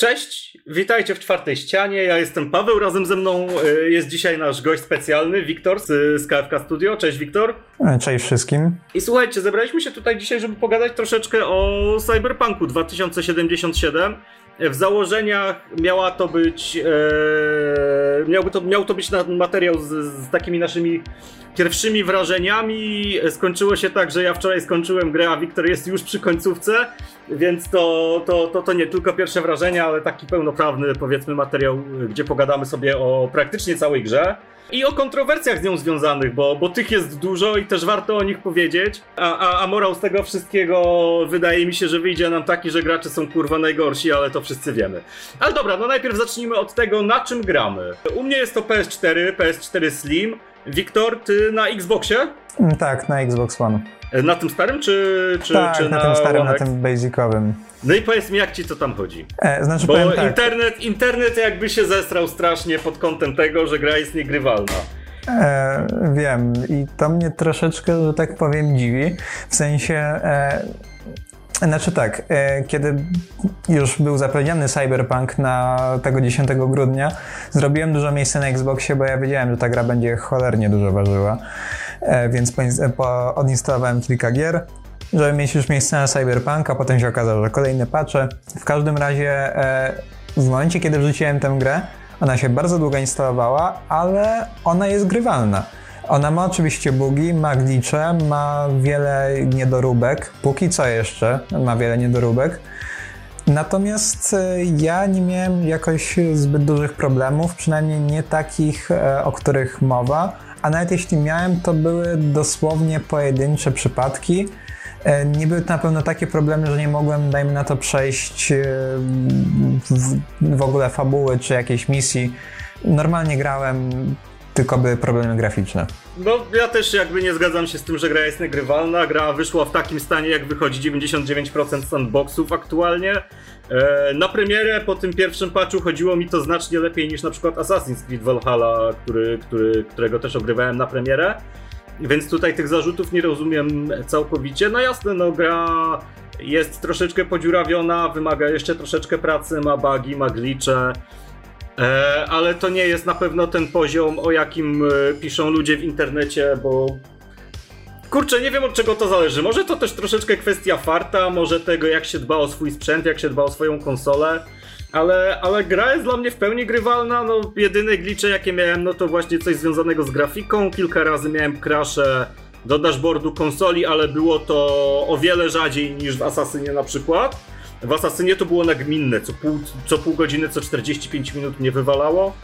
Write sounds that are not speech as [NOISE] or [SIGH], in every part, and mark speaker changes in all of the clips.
Speaker 1: Cześć, witajcie w czwartej ścianie. Ja jestem Paweł, razem ze mną e, jest dzisiaj nasz gość specjalny, Wiktor z, z KFK Studio. Cześć Wiktor.
Speaker 2: E, cześć wszystkim.
Speaker 1: I słuchajcie, zebraliśmy się tutaj dzisiaj, żeby pogadać troszeczkę o Cyberpunku 2077. W założeniach miała to być, e, miałby to, miał to być materiał z, z takimi naszymi pierwszymi wrażeniami. Skończyło się tak, że ja wczoraj skończyłem grę, a Wiktor jest już przy końcówce, więc to, to, to, to nie tylko pierwsze wrażenia, ale taki pełnoprawny, powiedzmy, materiał, gdzie pogadamy sobie o praktycznie całej grze. I o kontrowersjach z nią związanych, bo, bo tych jest dużo i też warto o nich powiedzieć. A, a, a morał z tego wszystkiego wydaje mi się, że wyjdzie nam taki, że gracze są kurwa najgorsi, ale to wszyscy wiemy. Ale dobra, no najpierw zacznijmy od tego, na czym gramy. U mnie jest to PS4, PS4 Slim. Wiktor, ty na Xboxie?
Speaker 2: Mm, tak, na Xbox One.
Speaker 1: E, na tym starym, czy, czy,
Speaker 2: tak,
Speaker 1: czy
Speaker 2: na,
Speaker 1: na
Speaker 2: tym starym,
Speaker 1: One
Speaker 2: na tym basicowym.
Speaker 1: No i powiedz mi, jak ci to tam chodzi?
Speaker 2: E, znaczy
Speaker 1: Bo
Speaker 2: tak.
Speaker 1: internet, internet jakby się zestrał strasznie pod kątem tego, że gra jest niegrywalna.
Speaker 2: E, wiem i to mnie troszeczkę, że tak powiem, dziwi. W sensie... E, znaczy tak, e, kiedy już był zapowiedziany Cyberpunk na tego 10 grudnia, zrobiłem dużo miejsca na Xboxie, bo ja wiedziałem, że ta gra będzie cholernie dużo ważyła, więc po, odinstalowałem kilka gier, żeby mieć już miejsce na Cyberpunk, a potem się okazało, że kolejne patche. W każdym razie e, w momencie, kiedy wrzuciłem tę grę, ona się bardzo długo instalowała, ale ona jest grywalna. Ona ma oczywiście bugi, ma glicze, ma wiele niedoróbek, póki co jeszcze ma wiele niedoróbek. Natomiast e, ja nie miałem jakoś zbyt dużych problemów, przynajmniej nie takich, e, o których mowa, a nawet jeśli miałem, to były dosłownie pojedyncze przypadki. E, nie były to na pewno takie problemy, że nie mogłem, dajmy na to, przejść w, w ogóle fabuły czy jakiejś misji. Normalnie grałem, tylko były problemy graficzne.
Speaker 1: No, ja też jakby nie zgadzam się z tym, że gra jest negrywalna. Gra wyszła w takim stanie, jak wychodzi 99% sandboxów aktualnie. E, na premierę po tym pierwszym patchu chodziło mi to znacznie lepiej niż na przykład Assassin's Creed Valhalla, który, który, którego też ogrywałem na premierę. Więc tutaj tych zarzutów nie rozumiem całkowicie. No jasne, no gra jest troszeczkę podziurawiona, wymaga jeszcze troszeczkę pracy, ma bugi, ma glitche. E, ale to nie jest na pewno ten poziom, o jakim e, piszą ludzie w internecie, bo kurczę, nie wiem od czego to zależy. Może to też troszeczkę kwestia farta, może tego jak się dba o swój sprzęt, jak się dba o swoją konsolę. Ale, ale gra jest dla mnie w pełni grywalna. No, jedyne glicze jakie miałem, no to właśnie coś związanego z grafiką. Kilka razy miałem crasze do dashboardu konsoli, ale było to o wiele rzadziej niż w Assassinie na przykład. W Assassinie to było nagminne, co pół, co pół godziny, co 45 minut mnie wywalało.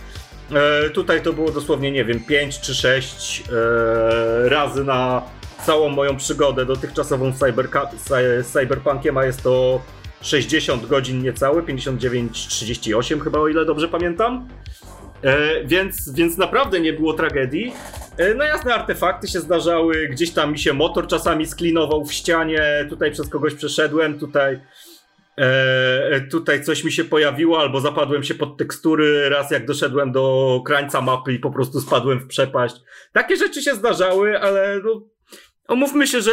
Speaker 1: E, tutaj to było dosłownie, nie wiem, 5 czy 6 e, razy na całą moją przygodę dotychczasową z Cyberpunkiem, a jest to 60 godzin niecałe, 59-38 chyba, o ile dobrze pamiętam. E, więc, więc naprawdę nie było tragedii. E, no jasne, artefakty się zdarzały, gdzieś tam mi się motor czasami sklinował w ścianie, tutaj przez kogoś przeszedłem, tutaj E, tutaj coś mi się pojawiło, albo zapadłem się pod tekstury raz jak doszedłem do krańca mapy i po prostu spadłem w przepaść. Takie rzeczy się zdarzały, ale no, Omówmy się, że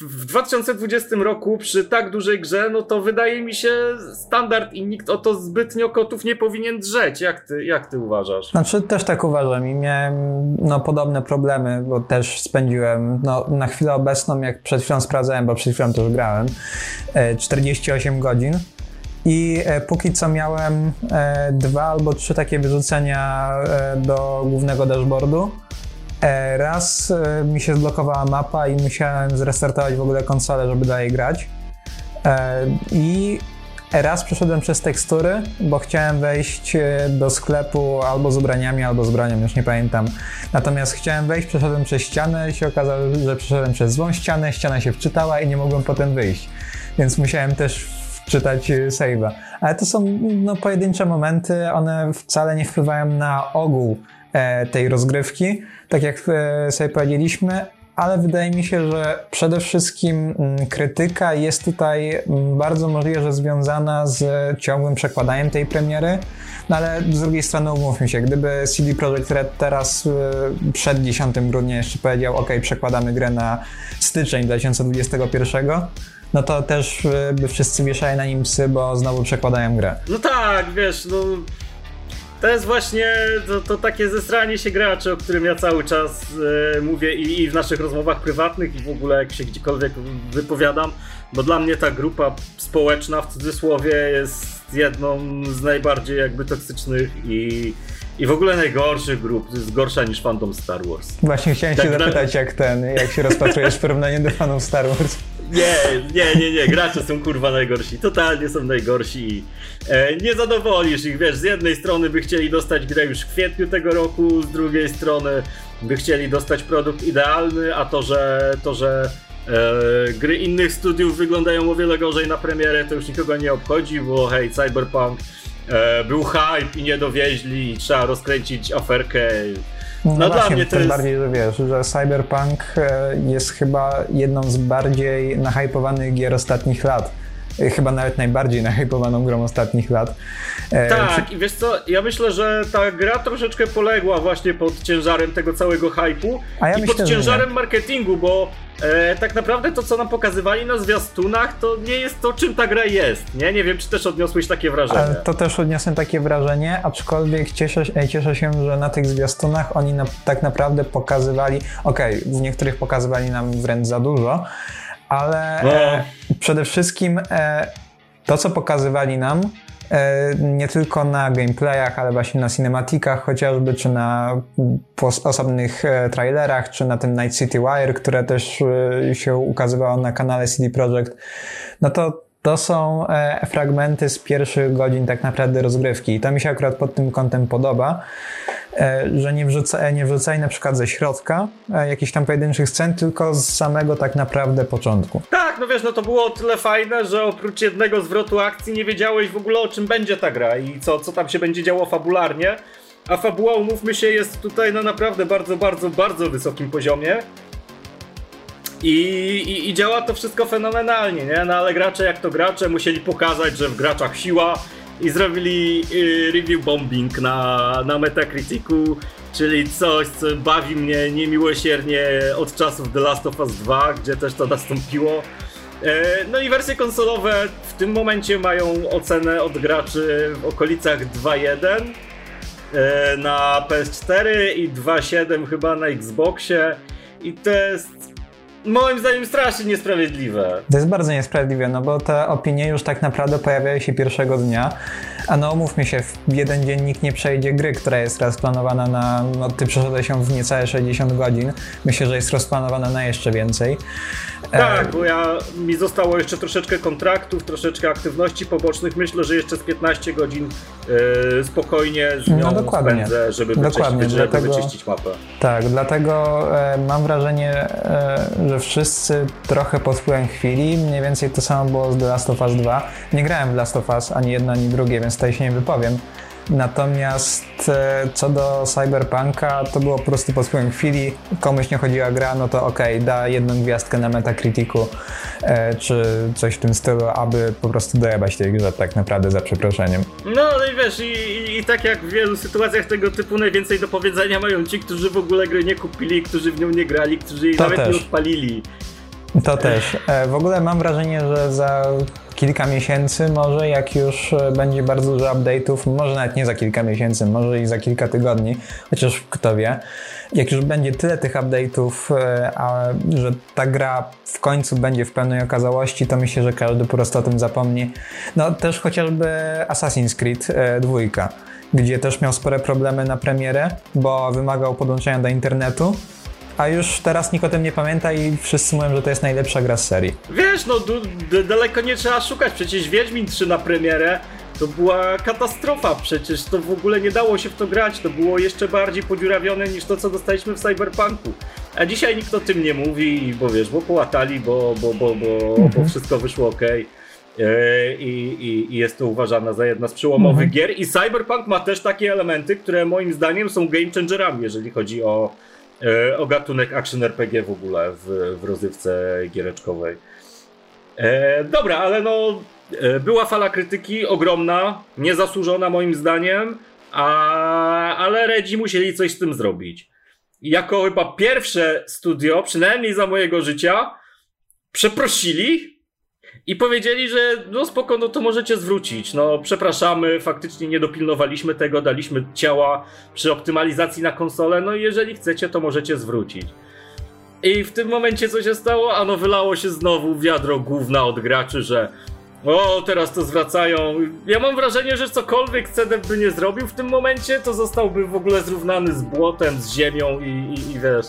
Speaker 1: w 2020 roku przy tak dużej grze, no to wydaje mi się standard i nikt o to zbytnio kotów nie powinien drzeć. Jak ty, jak ty uważasz?
Speaker 2: Znaczy też tak uważam i miałem no, podobne problemy, bo też spędziłem no, na chwilę obecną, jak przed chwilą sprawdzałem, bo przed chwilą też grałem, 48 e, godzin. I e, póki co miałem e, dwa albo trzy takie wyrzucenia do głównego dashboardu raz e, mi się zblokowała mapa i musiałem zrestartować w ogóle konsolę, żeby dalej grać. E, I raz przeszedłem przez tekstury, bo chciałem wejść do sklepu albo z ubraniami, albo z bronią, już nie pamiętam. Natomiast chciałem wejść, przeszedłem przez ścianę i się okazało, że przeszedłem przez złą ścianę, ściana się wczytała i nie mogłem potem wyjść. Więc musiałem też wczytać save'a. Ale to są no, pojedyncze momenty, one wcale nie wpływają na ogół tej rozgrywki tak jak e, sobie powiedzieliśmy, ale wydaje mi się, że przede wszystkim mm, krytyka jest tutaj mm, bardzo możliwe, że związana z ciągłym przekładaniem tej premiery, no ale z drugiej strony umówmy się, gdyby CD Projekt Red teraz y, przed 10 grudnia jeszcze powiedział, ok, przekładamy grę na styczeń 2021, no to też by wszyscy wieszali na nim psy, bo znowu przekładają grę.
Speaker 1: No tak, wiesz, no to jest właśnie to, to takie zestranie się graczy, o którym ja cały czas e, mówię i, i, w naszych rozmowach prywatnych i w ogóle jak się gdziekolwiek wypowiadam, bo dla mnie ta grupa społeczna w cudzysłowie jest jedną z najbardziej jakby toksycznych i, i w ogóle najgorszych grup, jest gorsza niż fandom Star Wars.
Speaker 2: Właśnie chciałem tak się zapytać, jak ten, jak się rozpatrujesz w porównaniu do fanów Star Wars.
Speaker 1: Nie, nie, nie, nie, gracze są kurwa najgorsi, totalnie są najgorsi e, nie zadowolisz ich, wiesz, z jednej strony by chcieli dostać grę już w kwietniu tego roku, z drugiej strony by chcieli dostać produkt idealny, a to, że, to, że e, gry innych studiów wyglądają o wiele gorzej na premierę, to już nikogo nie obchodzi, bo hej, Cyberpunk był hype i nie dowieźli i trzeba rozkręcić aferkę.
Speaker 2: No, no dla mnie to jest... bardziej, że wiesz, że Cyberpunk e, jest chyba jedną z bardziej nahypowanych gier ostatnich lat. e, chyba nawet najbardziej nahypowaną grą ostatnich lat.
Speaker 1: E, tak, i wiesz co, ja myślę, że ta gra troszeczkę poległa właśnie pod ciężarem tego całego hypu ja i myślę, pod ciężarem marketingu, bo e, tak naprawdę to, co nam pokazywali na zwiastunach, to nie jest to, czym ta gra jest. Nie, nie wiem, czy też odniosłeś takie wrażenie.
Speaker 2: To też odniosłem takie wrażenie, aczkolwiek cieszę, e, cieszę się, że na tych zwiastunach oni na, tak naprawdę pokazywali, okej, okay, w niektórych pokazywali nam wręcz za dużo, ale e, przede wszystkim e, to, co pokazywali nam, E, nie tylko na gameplayach, ale właśnie na cinematikach chociażby, czy na osobnych e, trailerach, czy na tym Night City Wire, które też e, się ukazywało na kanale CD Projekt, no to to są fragmenty z pierwszych godzin tak naprawdę rozgrywki. I to mi się akurat pod tym kątem podoba, że nie, wrzuca, nie wrzucaj na przykład ze środka jakichś tam pojedynczych scen, tylko z samego tak naprawdę początku.
Speaker 1: Tak, no wiesz, no to było o tyle fajne, że oprócz jednego zwrotu akcji nie wiedziałeś w ogóle o czym będzie ta gra i co, co tam się będzie działo fabularnie. A fabuła, umówmy się, jest tutaj na naprawdę bardzo, bardzo, bardzo wysokim poziomie. I, i, I, działa to wszystko fenomenalnie, nie? No ale gracze jak to gracze musieli pokazać, że w graczach siła i zrobili y, review bombing na, na Metacriticu, czyli coś, co bawi mnie niemiłosiernie od czasów The Last of Us 2, gdzie też to nastąpiło. E, no i wersje konsolowe w tym momencie mają ocenę od graczy w okolicach 2.1 e, na PS4 i 2.7 chyba na Xboxie. I to jest moim zdaniem strasznie niesprawiedliwe.
Speaker 2: To jest bardzo niesprawiedliwe, no bo te opinie już tak naprawdę pojawiają się pierwszego dnia, a no umówmy się, w jeden dzień nikt nie przejdzie gry, która jest rozplanowana na, no ty przeszedłeś się w niecałe 60 godzin, myślę, że jest rozplanowana na jeszcze więcej.
Speaker 1: Tak, bo ja, mi zostało jeszcze troszeczkę kontraktów, troszeczkę aktywności pobocznych. Myślę, że jeszcze z 15 godzin yy, spokojnie z nią no dokładnie. spędzę, żeby, dokładnie, wyczyścić, żeby dlatego, wyczyścić mapę.
Speaker 2: Tak, dlatego e, mam wrażenie, e, że wszyscy trochę pod wpływem chwili. Mniej więcej to samo było z The Last of Us 2. Nie grałem w Last of Us ani jedno, ani drugie, więc tutaj się nie wypowiem. Natomiast e, co do Cyberpunka, to było po prostu pod wpływem chwili. Komuś nie chodziła gra, no to okej, okay, da jedną gwiazdkę na Metacriticu e, czy coś w tym stylu, aby po prostu dojebać tej grze tak naprawdę za przeproszeniem.
Speaker 1: No i wiesz, i, i, i, tak jak w wielu sytuacjach tego typu najwięcej do powiedzenia mają ci, którzy w ogóle gry nie kupili, którzy w nią nie grali, którzy jej to nawet też. nie odpalili.
Speaker 2: To też. E, w ogóle mam wrażenie, że za kilka miesięcy może, jak już e, będzie bardzo dużo update'ów, może nawet nie za kilka miesięcy, może i za kilka tygodni, chociaż kto wie, jak już będzie tyle tych update'ów, e, a że ta gra w końcu będzie w pełnej okazałości, to myślę, że każdy po prostu o tym zapomni. No też chociażby Assassin's Creed 2, gdzie też miał spore problemy na premierę, bo wymagał podłączenia do internetu, a już teraz nikt o tym nie pamięta i wszyscy mówią, że to jest najlepsza gra z serii.
Speaker 1: Wiesz, no daleko nie trzeba szukać, przecież Wiedźmin 3 na premierę to była katastrofa, przecież to w ogóle nie dało się w to grać, to było jeszcze bardziej podziurawione niż to, co dostaliśmy w Cyberpunku. A dzisiaj nikt o tym nie mówi, bo wiesz, bo połatali, bo, bo, bo, bo, mhm. bo wszystko wyszło ok. E, I, i, I, jest to uważana za jedna z przełomowych mhm. gier. I Cyberpunk ma też takie elementy, które moim zdaniem są game changerami, jeżeli chodzi o, o gatunek action RPG w ogóle w, w rozrywce giereczkowej. E, dobra, ale no e, była fala krytyki ogromna, niezasłużona moim zdaniem, a, ale Redzi musieli coś z tym zrobić. Jako chyba pierwsze studio, przynajmniej za mojego życia, przeprosili i powiedzieli, że no spoko, no to możecie zwrócić. No przepraszamy, faktycznie nie dopilnowaliśmy tego, daliśmy ciała przy optymalizacji na konsolę, no i jeżeli chcecie, to możecie zwrócić. I w tym momencie co się stało? Ano wylało się znowu wiadro główna od graczy, że o, teraz to zwracają. Ja mam wrażenie, że cokolwiek CD by nie zrobił w tym momencie, to zostałby w ogóle zrównany z błotem, z ziemią i, i, i wiesz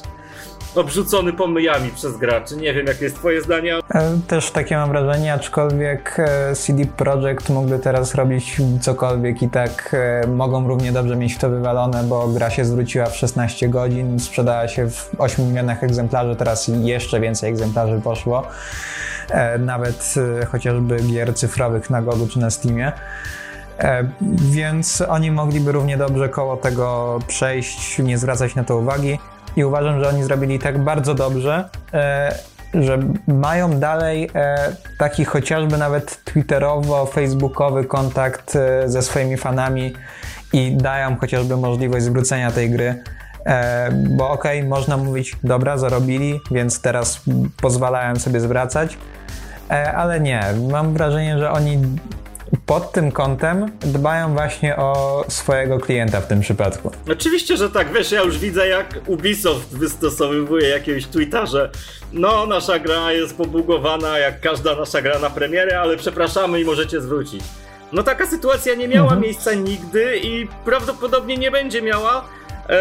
Speaker 1: obrzucony pomyjami przez graczy. Nie wiem, jakie jest twoje zdanie.
Speaker 2: E, też takie mam wrażenie, aczkolwiek e, CD Projekt mógłby teraz robić cokolwiek i tak e, mogą równie dobrze mieć to wywalone, bo gra się zwróciła w 16 godzin, sprzedała się w 8 milionach egzemplarzy, teraz jeszcze więcej egzemplarzy poszło. Nawet chociażby gier cyfrowych na Gogu czy na Steamie. Więc oni mogliby równie dobrze koło tego przejść, nie zwracać na to uwagi i uważam, że oni zrobili tak bardzo dobrze, e, że mają dalej e, taki chociażby nawet twitterowo-facebookowy kontakt e, ze swoimi fanami i dają chociażby możliwość zwrócenia tej gry. Bo okej, okay, można mówić, dobra, zarobili, więc teraz pozwalają sobie zwracać, ale nie. Mam wrażenie, że oni pod tym kątem dbają właśnie o swojego klienta w tym przypadku.
Speaker 1: Oczywiście, że tak. Wiesz, ja już widzę, jak Ubisoft wystosowuje jakiegoś tweeta, że no, nasza gra jest pobugowana jak każda nasza gra na premierę, ale przepraszamy i możecie zwrócić. No taka sytuacja nie miała mhm. miejsca nigdy i prawdopodobnie nie będzie miała, eee,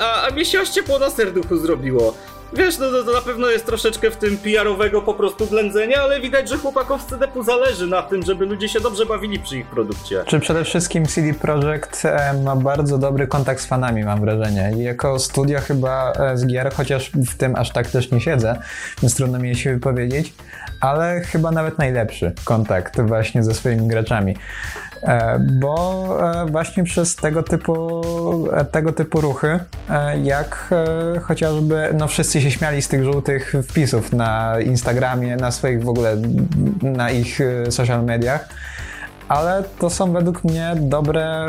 Speaker 1: a, a mnie się aż ciepło na serduchu zrobiło. Wiesz, no to, to, na pewno jest troszeczkę w tym PR-owego po prostu blędzenia, ale widać, że chłopakom z CDP zależy na tym, żeby ludzie się dobrze bawili przy ich produkcie.
Speaker 2: Czy przede wszystkim CD Projekt e, ma bardzo dobry kontakt z fanami, mam wrażenie. I jako studio chyba e, z gier, chociaż w tym aż tak też nie siedzę, więc trudno mi się wypowiedzieć, ale chyba nawet najlepszy kontakt właśnie ze swoimi graczami. E, bo e, właśnie przez tego typu, e, tego typu ruchy, jak chociażby, no wszyscy się śmiali z tych żółtych wpisów na Instagramie, na swoich w ogóle, na ich social mediach, ale to są według mnie dobre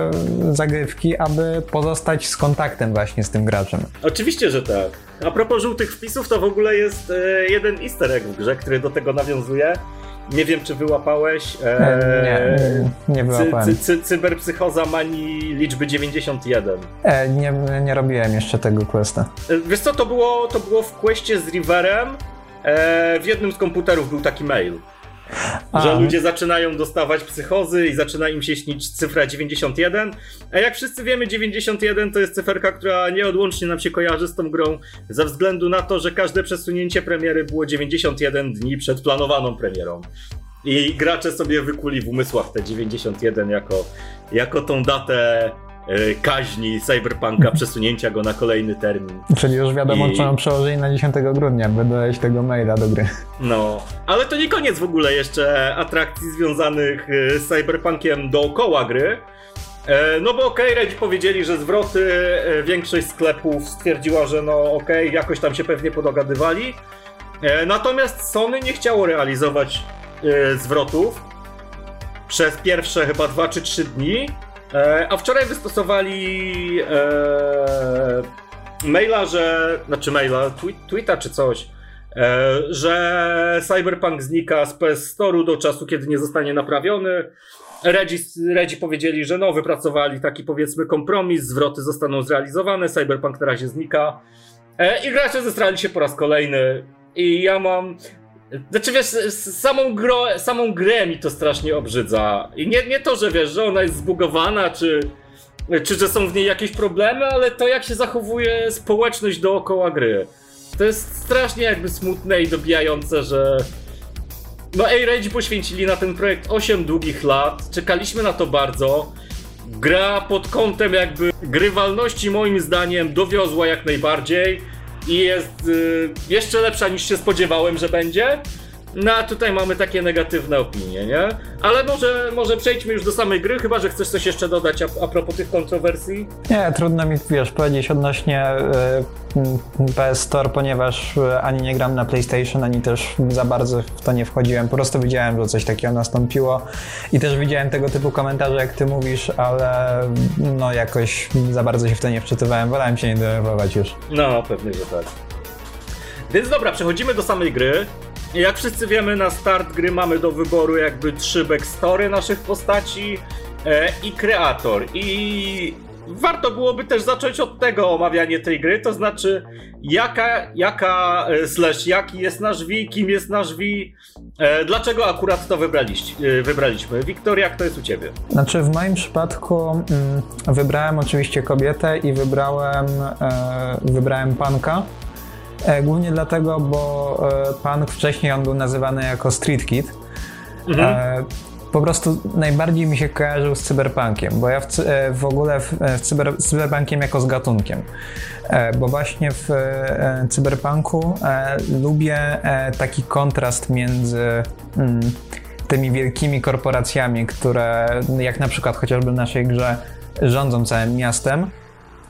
Speaker 2: zagrywki, aby pozostać z kontaktem właśnie z tym graczem.
Speaker 1: Oczywiście, że tak. A propos żółtych wpisów, to w ogóle jest jeden easter egg w grze, który do tego nawiązuje. Nie wiem, czy wyłapałeś.
Speaker 2: E, nie, nie wyłapałem. Cy, cy,
Speaker 1: cyberpsychoza mani liczby 91.
Speaker 2: E, nie, nie robiłem jeszcze tego questa.
Speaker 1: E, wiesz co, to było, to było w questie z Riverem. E, w jednym z komputerów był taki mail. A. Że ludzie zaczynają dostawać psychozy i zaczyna im się śnić cyfra 91. A jak wszyscy wiemy, 91 to jest cyferka, która nieodłącznie nam się kojarzy z tą grą, ze względu na to, że każde przesunięcie premiery było 91 dni przed planowaną premierą. I gracze sobie wykuli w umysłach te 91 jako, jako tą datę kaźni Cyberpunka, [LAUGHS] przesunięcia go na kolejny termin.
Speaker 2: Czyli już wiadomo, I... co mam przełożyć na 10 grudnia, wydałeś tego maila do gry.
Speaker 1: No, ale to nie koniec w ogóle jeszcze atrakcji związanych e, z Cyberpunkiem dookoła gry. E, no bo okej, okay, Redzi powiedzieli, że zwroty, większość sklepów stwierdziła, że no okej, okay, jakoś tam się pewnie podogadywali. Natomiast Sony nie chciało realizować zwrotów przez pierwsze chyba 2 czy 3 dni, E, a wczoraj wystosowali e, maila, że. Znaczy maila, twi tweeta czy coś. E, że Cyberpunk znika z PS Store'u do czasu, kiedy nie zostanie naprawiony. Redzi, Redzi powiedzieli, że no, wypracowali taki powiedzmy kompromis, zwroty zostaną zrealizowane, Cyberpunk na razie znika. E, I gracze zestrali się po raz kolejny. I ja mam. Znaczy wiesz, samą, gro, samą grę mi to strasznie obrzydza. I nie, nie to, że wiesz, że ona jest zbugowana, czy, czy że są w niej jakieś problemy, ale to jak się zachowuje społeczność dookoła gry. To jest strasznie jakby smutne i dobijające, że no A-Rage poświęcili na ten projekt 8 długich lat, czekaliśmy na to bardzo. Gra pod kątem jakby grywalności moim zdaniem dowiozła jak najbardziej i jest y, jeszcze lepsza niż się spodziewałem, że będzie. No a tutaj mamy takie negatywne opinie, nie? Ale może, może przejdźmy już do samej gry, chyba że chcesz coś jeszcze dodać a, a propos tych kontrowersji?
Speaker 2: Nie, trudno mi, wiesz, powiedzieć odnośnie y, PS Store, ponieważ y, ani nie gram na PlayStation, ani też za bardzo w to nie wchodziłem. Po prostu widziałem, że coś takiego nastąpiło i też widziałem tego typu komentarze, jak ty mówisz, ale no jakoś za bardzo się w to nie wczytywałem. Wolałem się nie denerwować już.
Speaker 1: No, pewnie, że tak. Więc dobra, przechodzimy do samej gry. Jak wszyscy wiemy, na start gry mamy do wyboru jakby trzy backstory naszych postaci e, i kreator. I warto byłoby też zacząć od tego omawianie tej gry, to znaczy jaka, jaka e, slash jaki jest nasz V, kim jest nasz V, e, dlaczego akurat to wybraliście, e, wybraliśmy. Wiktoria, kto jest u ciebie?
Speaker 2: Znaczy w moim przypadku mm, wybrałem oczywiście kobietę i wybrałem, e, wybrałem panka. E, głównie dlatego, bo e, punk wcześniej on był nazywany jako Street Kid. Mhm. E, po prostu najbardziej mi się kojarzył z cyberpunkiem, bo ja w, w ogóle w, w cyber, z cyberpunkiem jako z gatunkiem. Bo właśnie w cyberpunku lubię taki kontrast między mm, tymi wielkimi korporacjami, które jak na przykład chociażby w naszej grze rządzą całym miastem,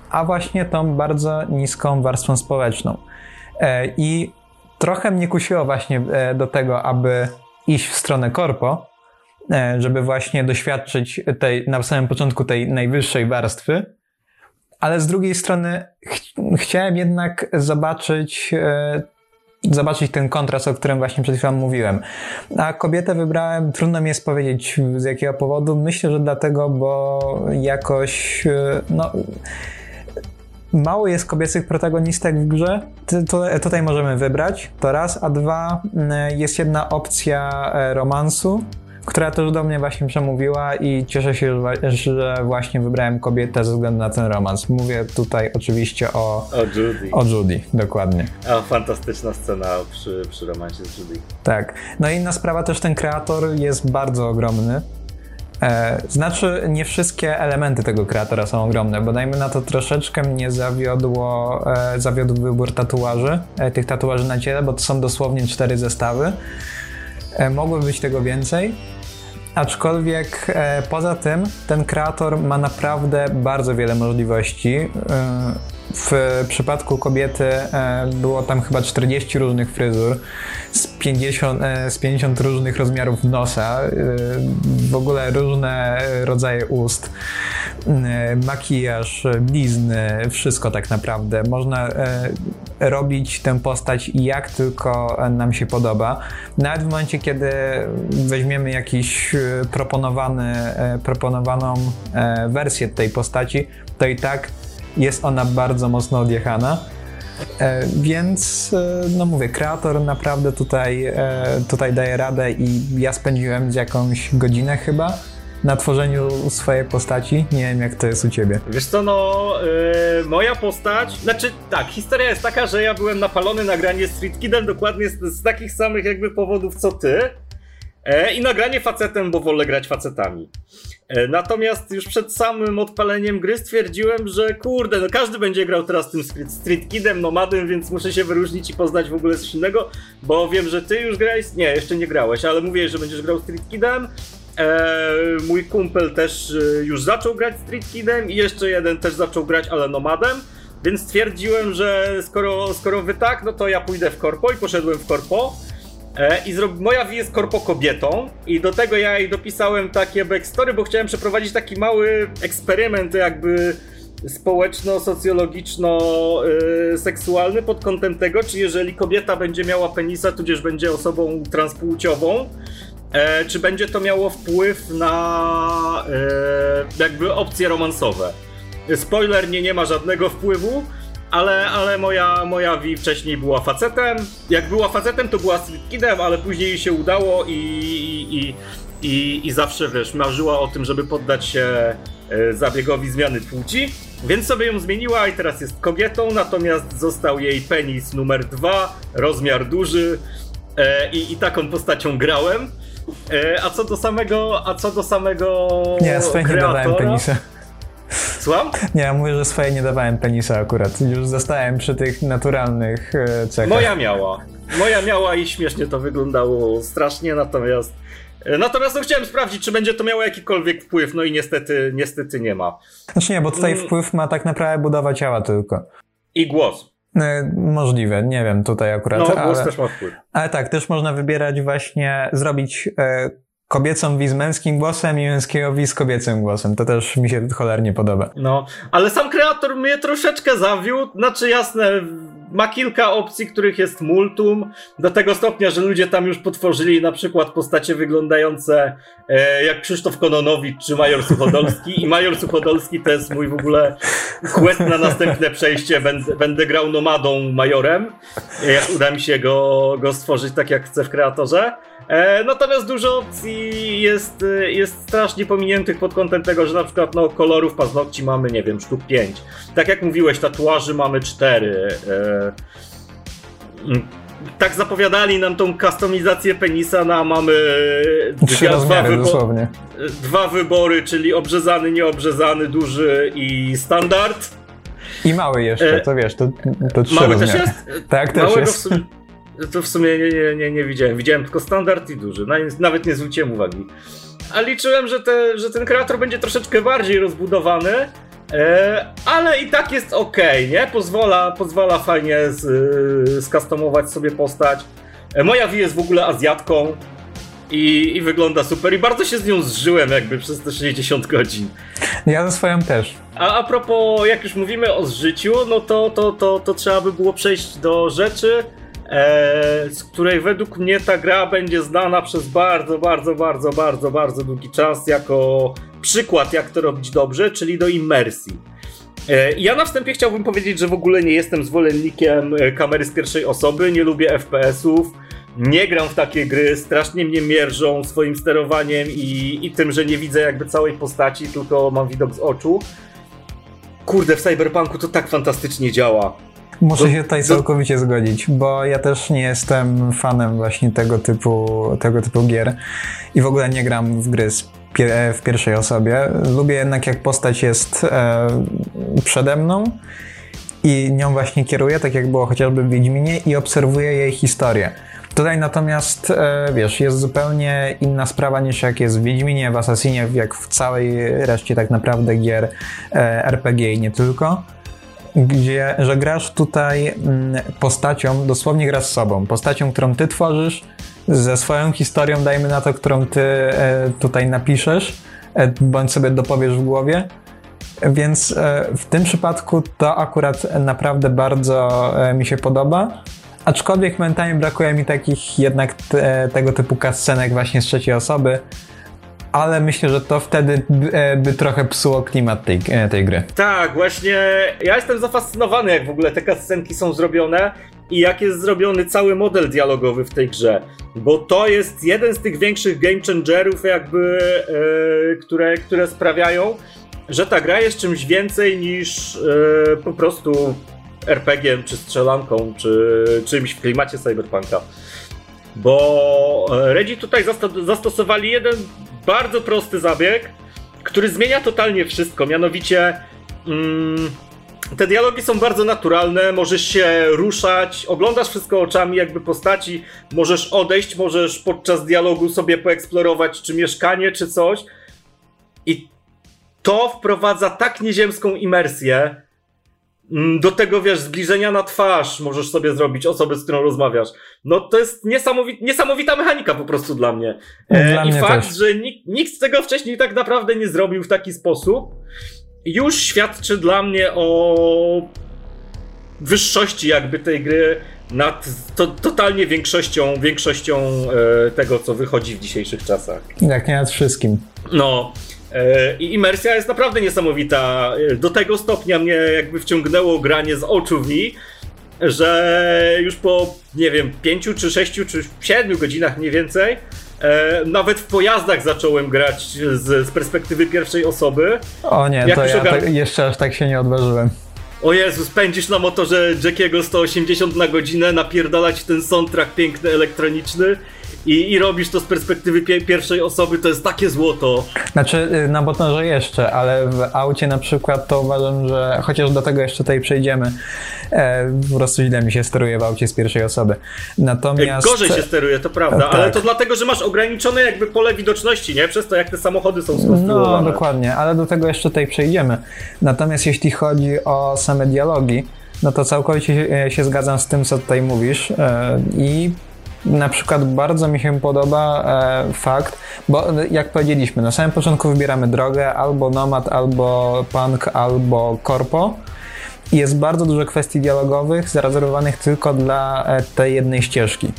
Speaker 2: a właśnie tą bardzo niską warstwą społeczną. E, I trochę mnie kusiło właśnie e, do tego, aby iść w stronę korpo, e, żeby właśnie doświadczyć tej, na samym początku tej najwyższej warstwy, ale z drugiej strony ch chciałem jednak zobaczyć, zobaczyć ten kontrast, o którym właśnie przed chwilą mówiłem. A kobietę wybrałem, trudno mi jest powiedzieć z jakiego powodu. Myślę, że dlatego, bo jakoś, no, Mało jest kobiecych protagonistek w grze. tutaj możemy wybrać, to raz. A dwa, mm, jest jedna opcja e, romansu, która też do mnie właśnie przemówiła i cieszę się, że właśnie wybrałem kobietę ze względu na ten romans. Mówię tutaj oczywiście o,
Speaker 1: o Judy.
Speaker 2: O Judy, dokładnie.
Speaker 1: A, fantastyczna scena przy, przy romansie z Judy.
Speaker 2: Tak. No i inna sprawa też ten kreator jest bardzo ogromny. E, znaczy, nie wszystkie elementy tego kreatora są ogromne, bo dajmy na to troszeczkę mnie zawiodło, e, zawiódł wybór tatuaży, e, tych tatuaży na ciele, bo to są dosłownie cztery zestawy. Mogły być tego więcej, aczkolwiek poza tym ten kreator ma naprawdę bardzo wiele możliwości. W przypadku kobiety było tam chyba 40 różnych fryzur z 50, e, z 50 różnych rozmiarów nosa, e, w ogóle różne rodzaje ust, e, makijaż, blizny, wszystko tak naprawdę. Można robić tę postać jak tylko nam się podoba. Nawet w momencie, kiedy weźmiemy jakiś proponowany, proponowaną wersję tej postaci, to i tak jest ona bardzo mocno odjechana. E, więc, e, no mówię, kreator naprawdę tutaj, e, tutaj daje radę i ja spędziłem jakąś godzinę chyba na tworzeniu swojej postaci. Nie wiem, jak to jest u ciebie.
Speaker 1: Wiesz co, no, yy, moja postać, znaczy tak, historia jest taka, że ja byłem napalony na granie Street Kidem dokładnie z, z takich samych jakby powodów co ty. E, I nagranie facetem, bo wolę grać facetami. E, natomiast już przed samym odpaleniem gry stwierdziłem, że kurde, no każdy będzie grał teraz tym Street Kidem, Nomadem, więc muszę się wyróżnić i poznać w ogóle coś innego, bo wiem, że ty już grałeś, nie, jeszcze nie grałeś, ale mówiłeś, że będziesz grał Street Kidem. E, mój kumpel też e, już zaczął grać Street Kidem i jeszcze jeden też zaczął grać, ale Nomadem. Więc stwierdziłem, że skoro, skoro wy tak, no to ja pójdę w korpo i poszedłem w korpo. E, I zrob... moja V jest korpo kobietą i do tego ja jej dopisałem takie backstory, bo chciałem przeprowadzić taki mały eksperyment jakby społeczno-socjologiczno-seksualny pod kątem tego, czy jeżeli kobieta będzie miała penisa, tudzież będzie osobą transpłciową, e, czy będzie to miało wpływ na e, jakby opcje romansowe. Spoiler, nie, nie ma żadnego wpływu, ale, ale moja, moja Vi wcześniej była facetem. Jak była facetem, to była streetkidem, ale później się udało i, i, i, i zawsze, wiesz, marzyła o tym, żeby poddać się e, zabiegowi zmiany płci. Więc sobie ją zmieniła i teraz jest kobietą, natomiast został jej penis numer dwa, rozmiar duży e, i, i taką postacią grałem. E, a co do samego, a co do samego
Speaker 2: Nie, swoje nie penisa.
Speaker 1: Słucham?
Speaker 2: Nie, ja mówię, że swoje nie dawałem penisa akurat. Już zostałem przy tych naturalnych e, cechach.
Speaker 1: Moja miała. Moja miała i śmiesznie to wyglądało strasznie, natomiast e, Natomiast no, chciałem sprawdzić, czy będzie to miało jakikolwiek wpływ, no i niestety, niestety nie ma.
Speaker 2: Znaczy nie, bo tutaj
Speaker 1: Mm.
Speaker 2: wpływ ma tak naprawdę budowa ciała tylko.
Speaker 1: I głos.
Speaker 2: E, Możliwe, nie wiem tutaj akurat,
Speaker 1: No, głos
Speaker 2: ale,
Speaker 1: też ma wpływ.
Speaker 2: ale tak, też można wybierać właśnie, zrobić kobiecą wi z męskim głosem i męskiego wi z kobiecym głosem. To też mi się cholernie podoba.
Speaker 1: No, ale sam kreator mnie troszeczkę zawiódł. Znaczy, jasne, ma kilka opcji, których jest multum. Do tego stopnia, że ludzie tam już potworzyli na przykład postacie wyglądające e, jak Krzysztof Kononowicz czy Major Suchodolski. I Major Suchodolski to jest mój w ogóle quest na następne przejście. Będę, będę grał nomadą Majorem. e, Jak uda mi się go, go stworzyć tak, jak chcę w kreatorze. E, natomiast dużo opcji jest, e, jest strasznie pominiętych pod kątem tego, że na przykład no, kolorów paznokci mamy, nie wiem, sztuk 5. Tak jak mówiłeś, tatuaży mamy 4. E, mm, tak zapowiadali nam tą kustomizację penisa, no, a mamy
Speaker 2: Trzy
Speaker 1: dwa,
Speaker 2: rozmiary
Speaker 1: wybo-
Speaker 2: dosłownie.
Speaker 1: dwa wybory, czyli obrzezany, nieobrzezany, duży i standard.
Speaker 2: I mały jeszcze,
Speaker 1: E,
Speaker 2: to wiesz, to, to trzy
Speaker 1: Mały też
Speaker 2: rozmiary.
Speaker 1: jest?
Speaker 2: Tak, też
Speaker 1: Małego w
Speaker 2: jest.
Speaker 1: sumie, to w sumie nie, nie, nie, nie widziałem. Widziałem tylko standard i duży. Na- Nawet nie zwróciłem uwagi. A liczyłem, że, te, że ten kreator będzie troszeczkę bardziej rozbudowany, e, ale i tak jest ok, nie? Pozwala, pozwala fajnie z, y, skustomować sobie postać. E, moja Wi jest w ogóle Azjatką i, i wygląda super i bardzo się z nią zżyłem jakby przez te 60 godzin.
Speaker 2: Ja ze swoją też.
Speaker 1: A, a propos, jak już mówimy o zżyciu, no to, to, to, to trzeba by było przejść do rzeczy, e, z której według mnie ta gra będzie znana przez bardzo, bardzo, bardzo, bardzo, bardzo długi czas jako przykład, jak to robić dobrze, czyli do immersji. E, Ja na wstępie chciałbym powiedzieć, że w ogóle nie jestem zwolennikiem e, kamery z pierwszej osoby, nie lubię FPS-ów, nie gram w takie gry, strasznie mnie mierzą swoim sterowaniem i, i tym, że nie widzę jakby całej postaci, tylko mam widok z oczu. Kurde, w Cyberpunku to tak fantastycznie działa.
Speaker 2: Muszę się tutaj całkowicie zgodzić, bo ja też nie jestem fanem właśnie tego typu, tego typu gier i w ogóle nie gram w gry z w pierwszej osobie. Lubię jednak jak postać jest e, przede mną i nią właśnie kieruję, tak jak było chociażby w Wiedźminie i obserwuję jej historię. Tutaj natomiast, e, wiesz, jest zupełnie inna sprawa niż jak jest w Wiedźminie, w Assassinie, jak w całej reszcie tak naprawdę gier e, RPG i nie tylko gdzie, że grasz tutaj mm, postacią, dosłownie grasz z sobą, postacią, którą ty tworzysz, ze swoją historią, dajmy na to, którą ty e, tutaj napiszesz, e, bądź sobie dopowiesz w głowie. Więc e, w tym przypadku to akurat naprawdę bardzo mi się podoba. Aczkolwiek momentami brakuje mi takich jednak te, tego typu cutscenek właśnie z trzeciej osoby, ale myślę, że to wtedy by, e, by trochę psuło klimat tej, e, tej gry.
Speaker 1: Tak, właśnie ja jestem zafascynowany, jak w ogóle te cutscenki są zrobione i jak jest zrobiony cały model dialogowy w tej grze. Bo to jest jeden z tych większych game changerów, jakby, e, które, które sprawiają, że ta gra jest czymś więcej niż e, po prostu RPG-iem, czy strzelanką, czy czymś w klimacie cyberpunka. Bo Redzi tutaj zastosowali jeden bardzo prosty zabieg, który zmienia totalnie wszystko. Mianowicie mm, te dialogi są bardzo naturalne, możesz się ruszać, oglądasz wszystko oczami jakby postaci, możesz odejść, możesz podczas dialogu sobie poeksplorować czy mieszkanie, czy coś. I to wprowadza tak nieziemską imersję. Mm, Do tego, wiesz, zbliżenia na twarz możesz sobie zrobić osoby, z którą rozmawiasz. No to jest niesamowi- niesamowita mechanika po prostu dla mnie. E,
Speaker 2: Dla
Speaker 1: I
Speaker 2: mnie
Speaker 1: fakt,
Speaker 2: też.
Speaker 1: że nikt, nikt tego wcześniej tak naprawdę nie zrobił w taki sposób, już świadczy dla mnie o wyższości jakby tej gry nad to, totalnie większością, większością e, tego, co wychodzi w dzisiejszych czasach.
Speaker 2: Jak nie nad wszystkim.
Speaker 1: No. E, I imersja jest naprawdę niesamowita. Do tego stopnia mnie jakby wciągnęło granie z oczu w niej, że już po, nie wiem, pięciu czy sześciu czy siedmiu godzinach mniej więcej, e, nawet w pojazdach zacząłem grać z, z perspektywy pierwszej osoby.
Speaker 2: O nie,
Speaker 1: Jak
Speaker 2: to ja
Speaker 1: ogar-
Speaker 2: tak, jeszcze aż tak się nie odważyłem.
Speaker 1: O Jezus, pędzisz na motorze Jackiego 180 na godzinę, napierdalać ten soundtrack piękny, elektroniczny i, i robisz to z perspektywy pie pierwszej osoby, to jest takie złoto.
Speaker 2: Znaczy, y, na Botnorze jeszcze, ale w aucie na przykład to uważam, że chociaż do tego jeszcze tutaj przejdziemy, e, po prostu źle mi się steruje w aucie z pierwszej osoby. Natomiast...
Speaker 1: Gorzej się steruje, to prawda, tak. ale to dlatego, że masz ograniczone jakby pole widoczności, nie? Przez to, jak te samochody są skonstruowane.
Speaker 2: No, dokładnie, ale do tego jeszcze tutaj przejdziemy. Natomiast jeśli chodzi o same dialogi, no to całkowicie się zgadzam z tym, co tutaj mówisz e, i na przykład bardzo mi się podoba e, fakt, bo jak powiedzieliśmy, na samym początku wybieramy drogę albo nomad, albo punk, albo korpo. Jest bardzo dużo kwestii dialogowych zarezerwowanych tylko dla e, tej jednej ścieżki.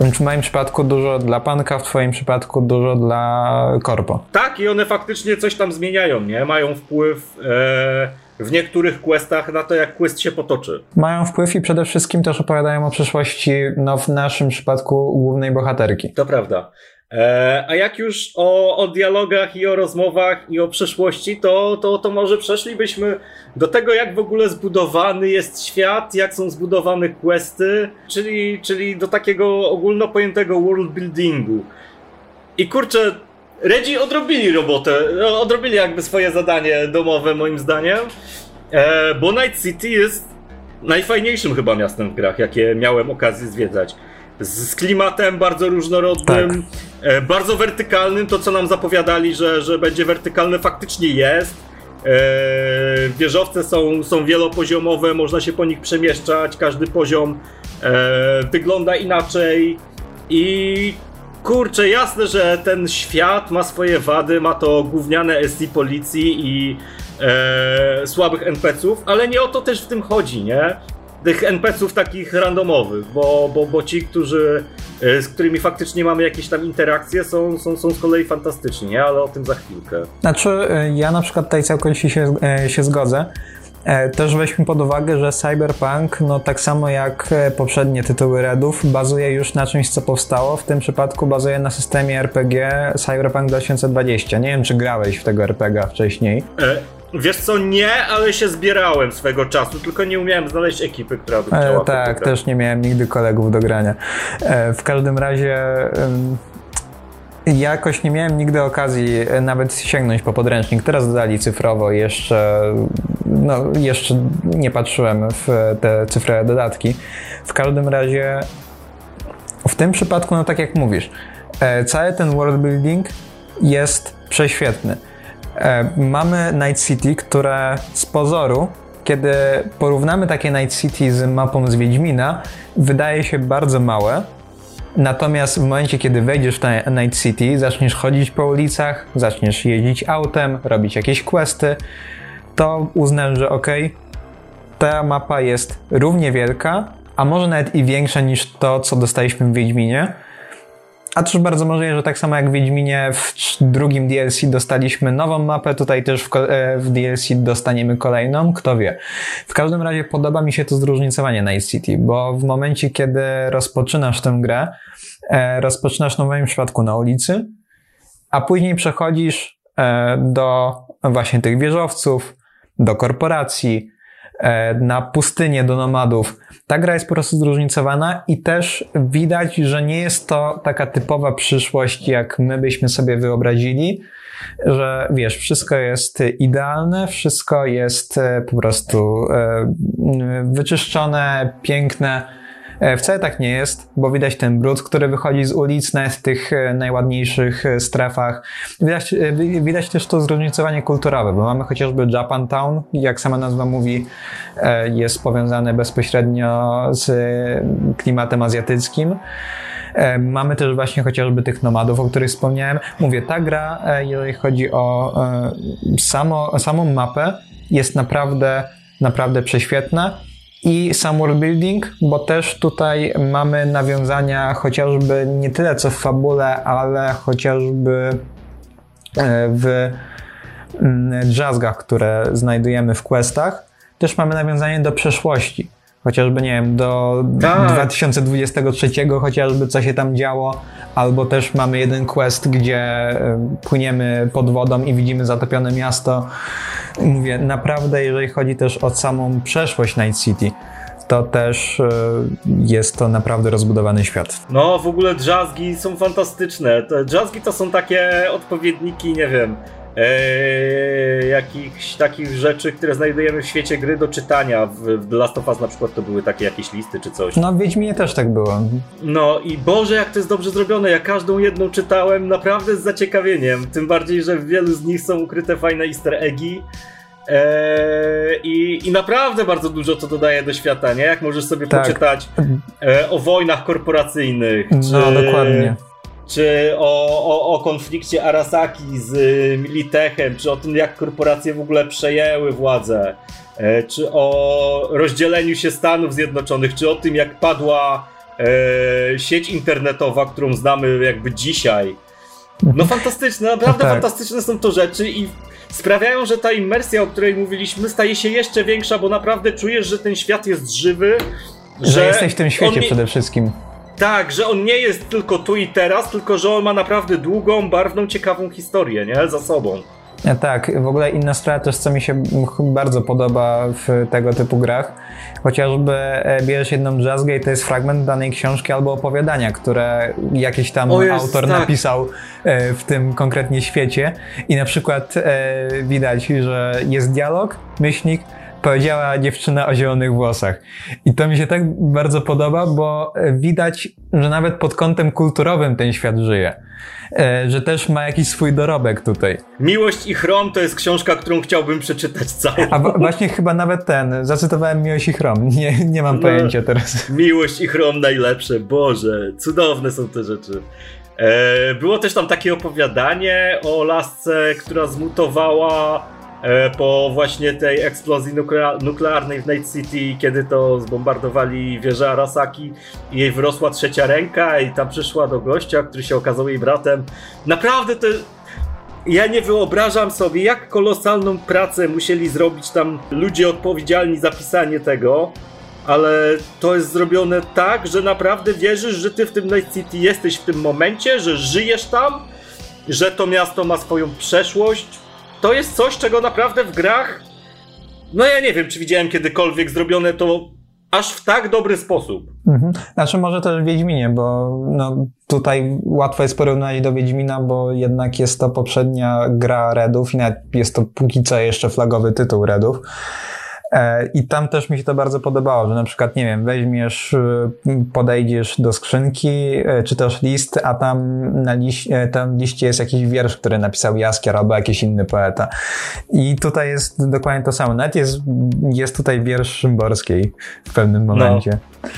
Speaker 2: W moim przypadku dużo dla panka, w twoim przypadku dużo dla korpo.
Speaker 1: Tak, i one faktycznie coś tam zmieniają, nie? Mają wpływ e, w niektórych questach na to, jak quest się potoczy.
Speaker 2: Mają wpływ i przede wszystkim też opowiadają o przyszłości, no w naszym przypadku głównej bohaterki.
Speaker 1: To prawda. E, a jak już o, o dialogach i o rozmowach i o przeszłości, to, to, to może przeszlibyśmy do tego, jak w ogóle zbudowany jest świat, jak są zbudowane questy, czyli, czyli do takiego ogólnopojętego world buildingu. I kurczę, Redzi odrobili robotę, no, odrobili jakby swoje zadanie domowe moim zdaniem, e, bo Night City jest najfajniejszym chyba miastem w grach, jakie miałem okazję zwiedzać. Z, klimatem bardzo różnorodnym, tak. E, bardzo wertykalnym, to co nam zapowiadali, że, że będzie wertykalne faktycznie jest. E, wieżowce są, są wielopoziomowe, można się po nich przemieszczać, każdy poziom wygląda inaczej i kurczę, jasne, że ten świat ma swoje wady, ma to gówniane SI policji i e, słabych NPC-ów, ale nie o to też w tym chodzi, nie? Tych NPC-ów takich randomowych, bo, bo, bo ci, którzy, e, z którymi faktycznie mamy jakieś tam interakcje, są, są, są z kolei fantastyczni, nie? Ale o tym za chwilkę.
Speaker 2: Znaczy, e, ja na przykład tutaj całkowicie się, e, się zgodzę. E, też weźmy pod uwagę, że Cyberpunk, no tak samo jak e, poprzednie tytuły Redów, bazuje już na czymś, co powstało. W tym przypadku bazuje na systemie RPG Cyberpunk 2020. Nie wiem, czy grałeś w tego RPG wcześniej.
Speaker 1: E, wiesz co, nie, ale się zbierałem swego czasu, tylko nie umiałem znaleźć ekipy, która by chciała.
Speaker 2: E, tak, też nie miałem nigdy kolegów do grania. E, w każdym razie Jakoś nie miałem nigdy okazji e, nawet sięgnąć po podręcznik. Teraz dodali cyfrowo jeszcze, no jeszcze nie patrzyłem w te cyfrowe dodatki. W każdym razie w tym przypadku, no tak jak mówisz, e, cały ten world building jest prześwietny. E, mamy Night City, które z pozoru, kiedy porównamy takie Night City z mapą z Wiedźmina, wydaje się bardzo małe, Natomiast w momencie, kiedy wejdziesz w Night City, zaczniesz chodzić po ulicach, zaczniesz jeździć autem, robić jakieś questy, to uznasz, że ok, ta mapa jest równie wielka, a może nawet i większa niż to, co dostaliśmy w Wiedźminie. A też bardzo możliwe, że tak samo jak w Wiedźminie w drugim DLC dostaliśmy nową mapę, tutaj też w, e, w, DLC dostaniemy kolejną, kto wie. W każdym razie podoba mi się to zróżnicowanie Night City, bo w momencie, kiedy rozpoczynasz tę grę, e, rozpoczynasz w moim przypadku na ulicy, a później przechodzisz e, do właśnie tych wieżowców, do korporacji, na pustynię do nomadów. Ta gra jest po prostu zróżnicowana i też widać, że nie jest to taka typowa przyszłość, jak my byśmy sobie wyobrazili, że wiesz, wszystko jest idealne, wszystko jest e, po prostu e, wyczyszczone, piękne E, wcale tak nie jest, bo widać ten brud, który wychodzi z ulic, nawet w tych e, najładniejszych e, strefach. Widać, widać też to zróżnicowanie kulturowe, bo mamy chociażby Japantown, jak sama nazwa mówi, jest powiązane bezpośrednio z klimatem azjatyckim. Mamy też właśnie chociażby tych nomadów, o których wspomniałem. Mówię, ta gra, jeżeli chodzi o samo, samą mapę, jest naprawdę, naprawdę prześwietna i sam world building, bo też tutaj mamy nawiązania chociażby nie tyle co w fabule, ale chociażby e, w mm, drzazgach, które znajdujemy w questach, też mamy nawiązanie do przeszłości. Chociażby, nie wiem, do tak. 2023 chociażby, co się tam działo, albo też mamy jeden quest, gdzie płyniemy pod wodą i widzimy zatopione miasto. Mówię, naprawdę, jeżeli chodzi też o samą przeszłość Night City, to też e, jest to naprawdę rozbudowany świat.
Speaker 1: No, w ogóle drzazgi są fantastyczne. Drzazgi to są takie odpowiedniki, nie wiem, Eee, jakichś takich rzeczy, które znajdujemy w świecie gry do czytania. W, w The Last of Us na przykład to były takie jakieś listy czy coś.
Speaker 2: No w Wiedźminie też tak było.
Speaker 1: No i Boże, jak to jest dobrze zrobione. Ja każdą jedną czytałem naprawdę z zaciekawieniem. Tym bardziej, że w wielu z nich są ukryte fajne easter eggi. Eee, i, I naprawdę bardzo dużo to dodaje do świata, nie? Jak możesz sobie tak. poczytać e, o wojnach korporacyjnych.
Speaker 2: No, czy... dokładnie
Speaker 1: czy o, o, o konflikcie Arasaki z Militechem, czy o tym, jak korporacje w ogóle przejęły władzę, e, czy o rozdzieleniu się Stanów Zjednoczonych, czy o tym, jak padła e, sieć internetowa, którą znamy jakby dzisiaj. No fantastyczne, naprawdę tak. fantastyczne są to rzeczy i sprawiają, że ta imersja, o której mówiliśmy, staje się jeszcze większa, bo naprawdę czujesz, że ten świat jest żywy.
Speaker 2: Że, że jesteś w tym świecie przede wszystkim.
Speaker 1: Tak, że on nie jest tylko tu i teraz, tylko że on ma naprawdę długą, barwną, ciekawą historię, nie? Za sobą.
Speaker 2: E, tak, w ogóle inna sprawa też, co mi się bardzo podoba w tego typu grach, chociażby e, bierzesz jedną jazzgę i to jest fragment danej książki albo opowiadania, które jakiś tam jest, autor tak. napisał e, w tym konkretnie świecie i na przykład widać, że jest dialog, myślnik, powiedziała dziewczyna o zielonych włosach. I to mi się tak bardzo podoba, bo widać, że nawet pod kątem kulturowym ten świat żyje. E, że też ma jakiś swój dorobek tutaj.
Speaker 1: Miłość i Chrom to jest książka, którą chciałbym przeczytać całą.
Speaker 2: A właśnie chyba nawet ten, zacytowałem Miłość i Chrom, [LAUGHS] nie, nie mam no, pojęcia teraz.
Speaker 1: Miłość i Chrom najlepsze, Boże, cudowne są te rzeczy. E, było też tam takie opowiadanie o lasce, która zmutowała po właśnie tej eksplozji nuklearnej w Night City, kiedy to zbombardowali wieżę Arasaki i jej wyrosła trzecia ręka i tam przyszła do gościa, który się okazał jej bratem. Naprawdę to... Ja nie wyobrażam sobie, jak kolosalną pracę musieli zrobić tam ludzie odpowiedzialni za pisanie tego, ale to jest zrobione tak, że naprawdę wierzysz, że ty w tym Night City jesteś w tym momencie, że żyjesz tam, że to miasto ma swoją przeszłość, to jest coś, czego naprawdę w grach. No ja nie wiem, czy widziałem kiedykolwiek zrobione to aż w tak dobry sposób.
Speaker 2: Mhm. Znaczy może też w Wiedźminie, bo no, tutaj łatwo jest porównać do Wiedźmina, bo jednak jest to poprzednia gra Redów i nawet jest to póki co jeszcze flagowy tytuł Redów. E, I tam też mi się to bardzo podobało, że na przykład, nie wiem, weźmiesz, y, podejdziesz do skrzynki, e, czy też list, a tam na liście, tam liście jest jakiś wiersz, który napisał Jaskier albo jakiś inny poeta. I tutaj jest dokładnie to samo. Nawet jest, jest tutaj wiersz Szymborskiej w pewnym no. momencie. No.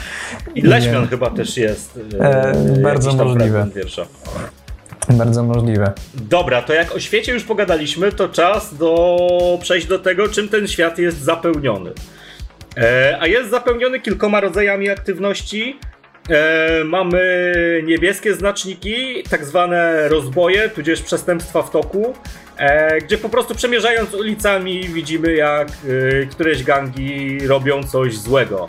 Speaker 1: I Leśmian I, chyba też jest.
Speaker 2: E, bardzo możliwe. Wiersza. Bardzo możliwe.
Speaker 1: Dobra, to jak o świecie już pogadaliśmy, to czas do przejść do tego, czym ten świat jest zapełniony. E, a jest zapełniony kilkoma rodzajami aktywności. E, mamy niebieskie znaczniki, tak zwane rozboje, tudzież przestępstwa w toku, e, gdzie po prostu przemierzając ulicami widzimy, jak e, któreś gangi robią coś złego.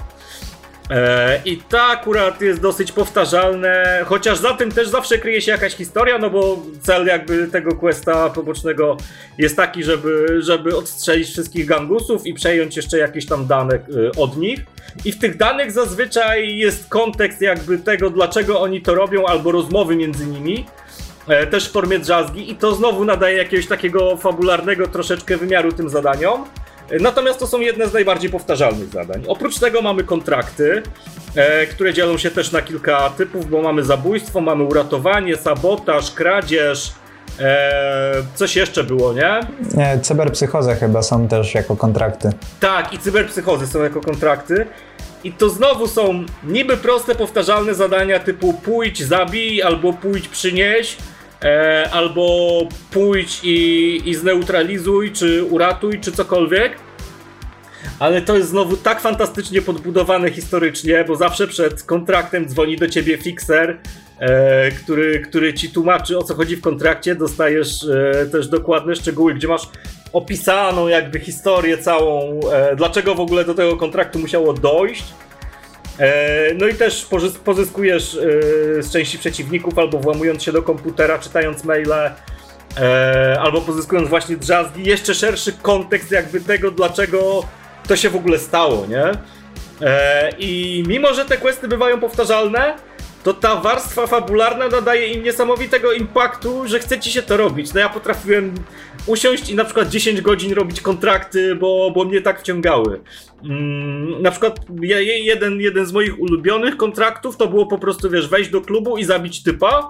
Speaker 1: E, I to akurat jest dosyć powtarzalne, chociaż za tym też zawsze kryje się jakaś historia, no bo cel jakby tego questa pobocznego jest taki, żeby, żeby odstrzelić wszystkich gangusów i przejąć jeszcze jakieś tam dane e, od nich. I w tych danych zazwyczaj jest kontekst jakby tego, dlaczego oni to robią, albo rozmowy między nimi e, też w formie drzazgi i to znowu nadaje jakiegoś takiego fabularnego troszeczkę wymiaru tym zadaniom. Natomiast to są jedne z najbardziej powtarzalnych zadań. Oprócz tego mamy kontrakty, e, które dzielą się też na kilka typów, bo mamy zabójstwo, mamy uratowanie, sabotaż, kradzież, e, coś jeszcze było, nie?
Speaker 2: Nie, cyberpsychozy chyba są też jako kontrakty.
Speaker 1: Tak, i cyberpsychozy są jako kontrakty. I to znowu są niby proste, powtarzalne zadania typu pójdź, zabij albo pójdź, przynieś e, albo pójdź i, i zneutralizuj, czy uratuj, czy cokolwiek. Ale to jest znowu tak fantastycznie podbudowane historycznie, bo zawsze przed kontraktem dzwoni do ciebie fixer, e, który, który ci tłumaczy o co chodzi w kontrakcie. Dostajesz e, też dokładne szczegóły, gdzie masz opisaną jakby historię całą, e, dlaczego w ogóle do tego kontraktu musiało dojść. E, no i też pozyskujesz e, z części przeciwników albo włamując się do komputera, czytając maile, e, albo pozyskując właśnie drzazgi, jeszcze szerszy kontekst jakby tego, dlaczego to się w ogóle stało, nie? I mimo, że te questy bywają powtarzalne, to ta warstwa fabularna nadaje im niesamowitego impaktu, że chce ci się to robić. No ja potrafiłem usiąść i na przykład 10 godzin robić kontrakty, bo, bo mnie tak wciągały. Mm, na przykład jeden, jeden z moich ulubionych kontraktów to było po prostu, wiesz, wejść do klubu i zabić typa.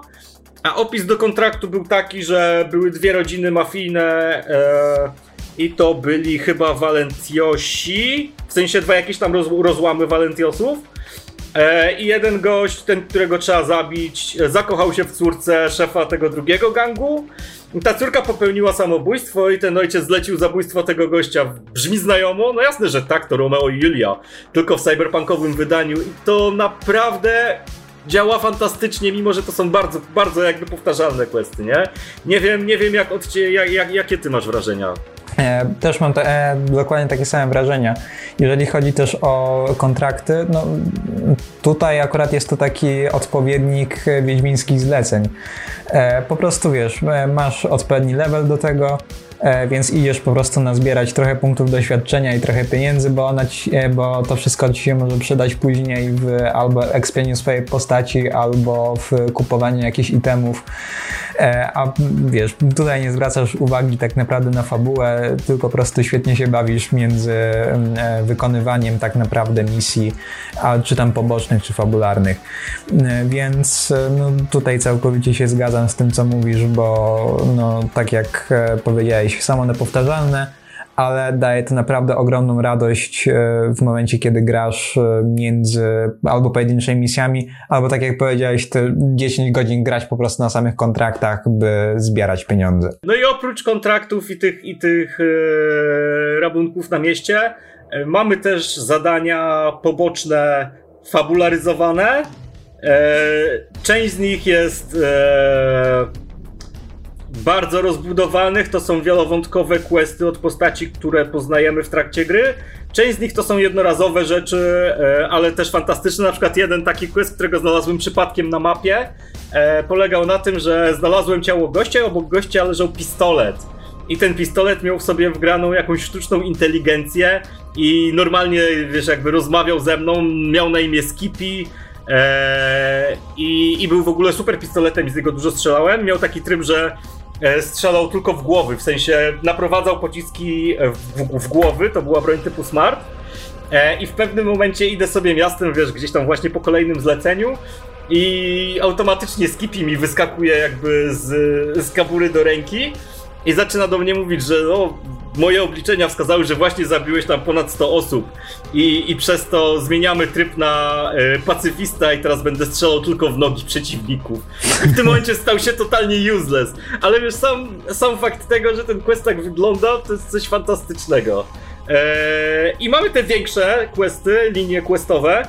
Speaker 1: A opis do kontraktu był taki, że były dwie rodziny mafijne e, i to byli chyba Valentiosi, w sensie dwa jakieś tam roz, rozłamy Valentiosów. E, I jeden gość, ten, którego trzeba zabić, e, zakochał się w córce szefa tego drugiego gangu. Ta córka popełniła samobójstwo i ten ojciec zlecił zabójstwo tego gościa. Brzmi znajomo? No jasne, że tak, to Romeo i Julia. Tylko w cyberpunkowym wydaniu. I to naprawdę działa fantastycznie, mimo że to są bardzo, bardzo jakby powtarzalne questy, nie? Nie wiem, nie wiem jak od jak, jak, jakie ty masz wrażenia.
Speaker 2: E, też mam te, e, dokładnie takie same wrażenia. Jeżeli chodzi też o kontrakty, no tutaj akurat jest to taki odpowiednik wiedźmińskich zleceń. E, po prostu wiesz, masz odpowiedni level do tego, E, więc idziesz po prostu na zbierać trochę punktów doświadczenia i trochę pieniędzy, bo, ci, e, bo to wszystko ci się może przydać później w albo ekspieniu swojej postaci, albo w kupowaniu jakichś itemów. E, a wiesz, tutaj nie zwracasz uwagi tak naprawdę na fabułę, tylko po prostu świetnie się bawisz między wykonywaniem tak naprawdę misji, a, czy tam pobocznych, czy fabularnych. Więc no, tutaj całkowicie się zgadzam z tym, co mówisz, bo no, tak jak powiedziałeś, jakieś samopowtarzalne, ale daje to naprawdę ogromną radość e, w momencie, kiedy grasz e, między albo pojedynczymi misjami, albo tak jak powiedziałeś, te 10 godzin grać po prostu na samych kontraktach, by zbierać pieniądze.
Speaker 1: No i oprócz kontraktów i tych, i tych e, rabunków na mieście, mamy też zadania poboczne, fabularyzowane. Część z nich jest bardzo rozbudowanych, to są wielowątkowe questy od postaci, które poznajemy w trakcie gry. Część z nich to są jednorazowe rzeczy, e, ale też fantastyczne. Na przykład jeden taki quest, którego znalazłem przypadkiem na mapie, e, polegał na tym, że znalazłem ciało gościa i obok gościa leżał pistolet. I ten pistolet miał w sobie wgraną jakąś sztuczną inteligencję i normalnie, wiesz, jakby rozmawiał ze mną, miał na imię Skippy, Eee, i, I był w ogóle super pistoletem i z niego dużo strzelałem. Miał taki tryb, że E, strzelał tylko w głowy, w sensie naprowadzał pociski w, w, głowy, to była broń typu smart. E, I w pewnym momencie idę sobie miastem, wiesz, gdzieś tam właśnie po kolejnym zleceniu i automatycznie Skippy mi wyskakuje jakby z, z kabury do ręki i zaczyna do mnie mówić, że no, moje obliczenia wskazały, że właśnie zabiłeś tam ponad 100 osób i, i przez to zmieniamy tryb na e, pacyfista i teraz będę strzelał tylko w nogi przeciwników. W tym momencie stał się totalnie useless. Ale wiesz, sam, sam fakt tego, że ten quest tak wygląda, to jest coś fantastycznego. E, I mamy te większe questy, linie questowe.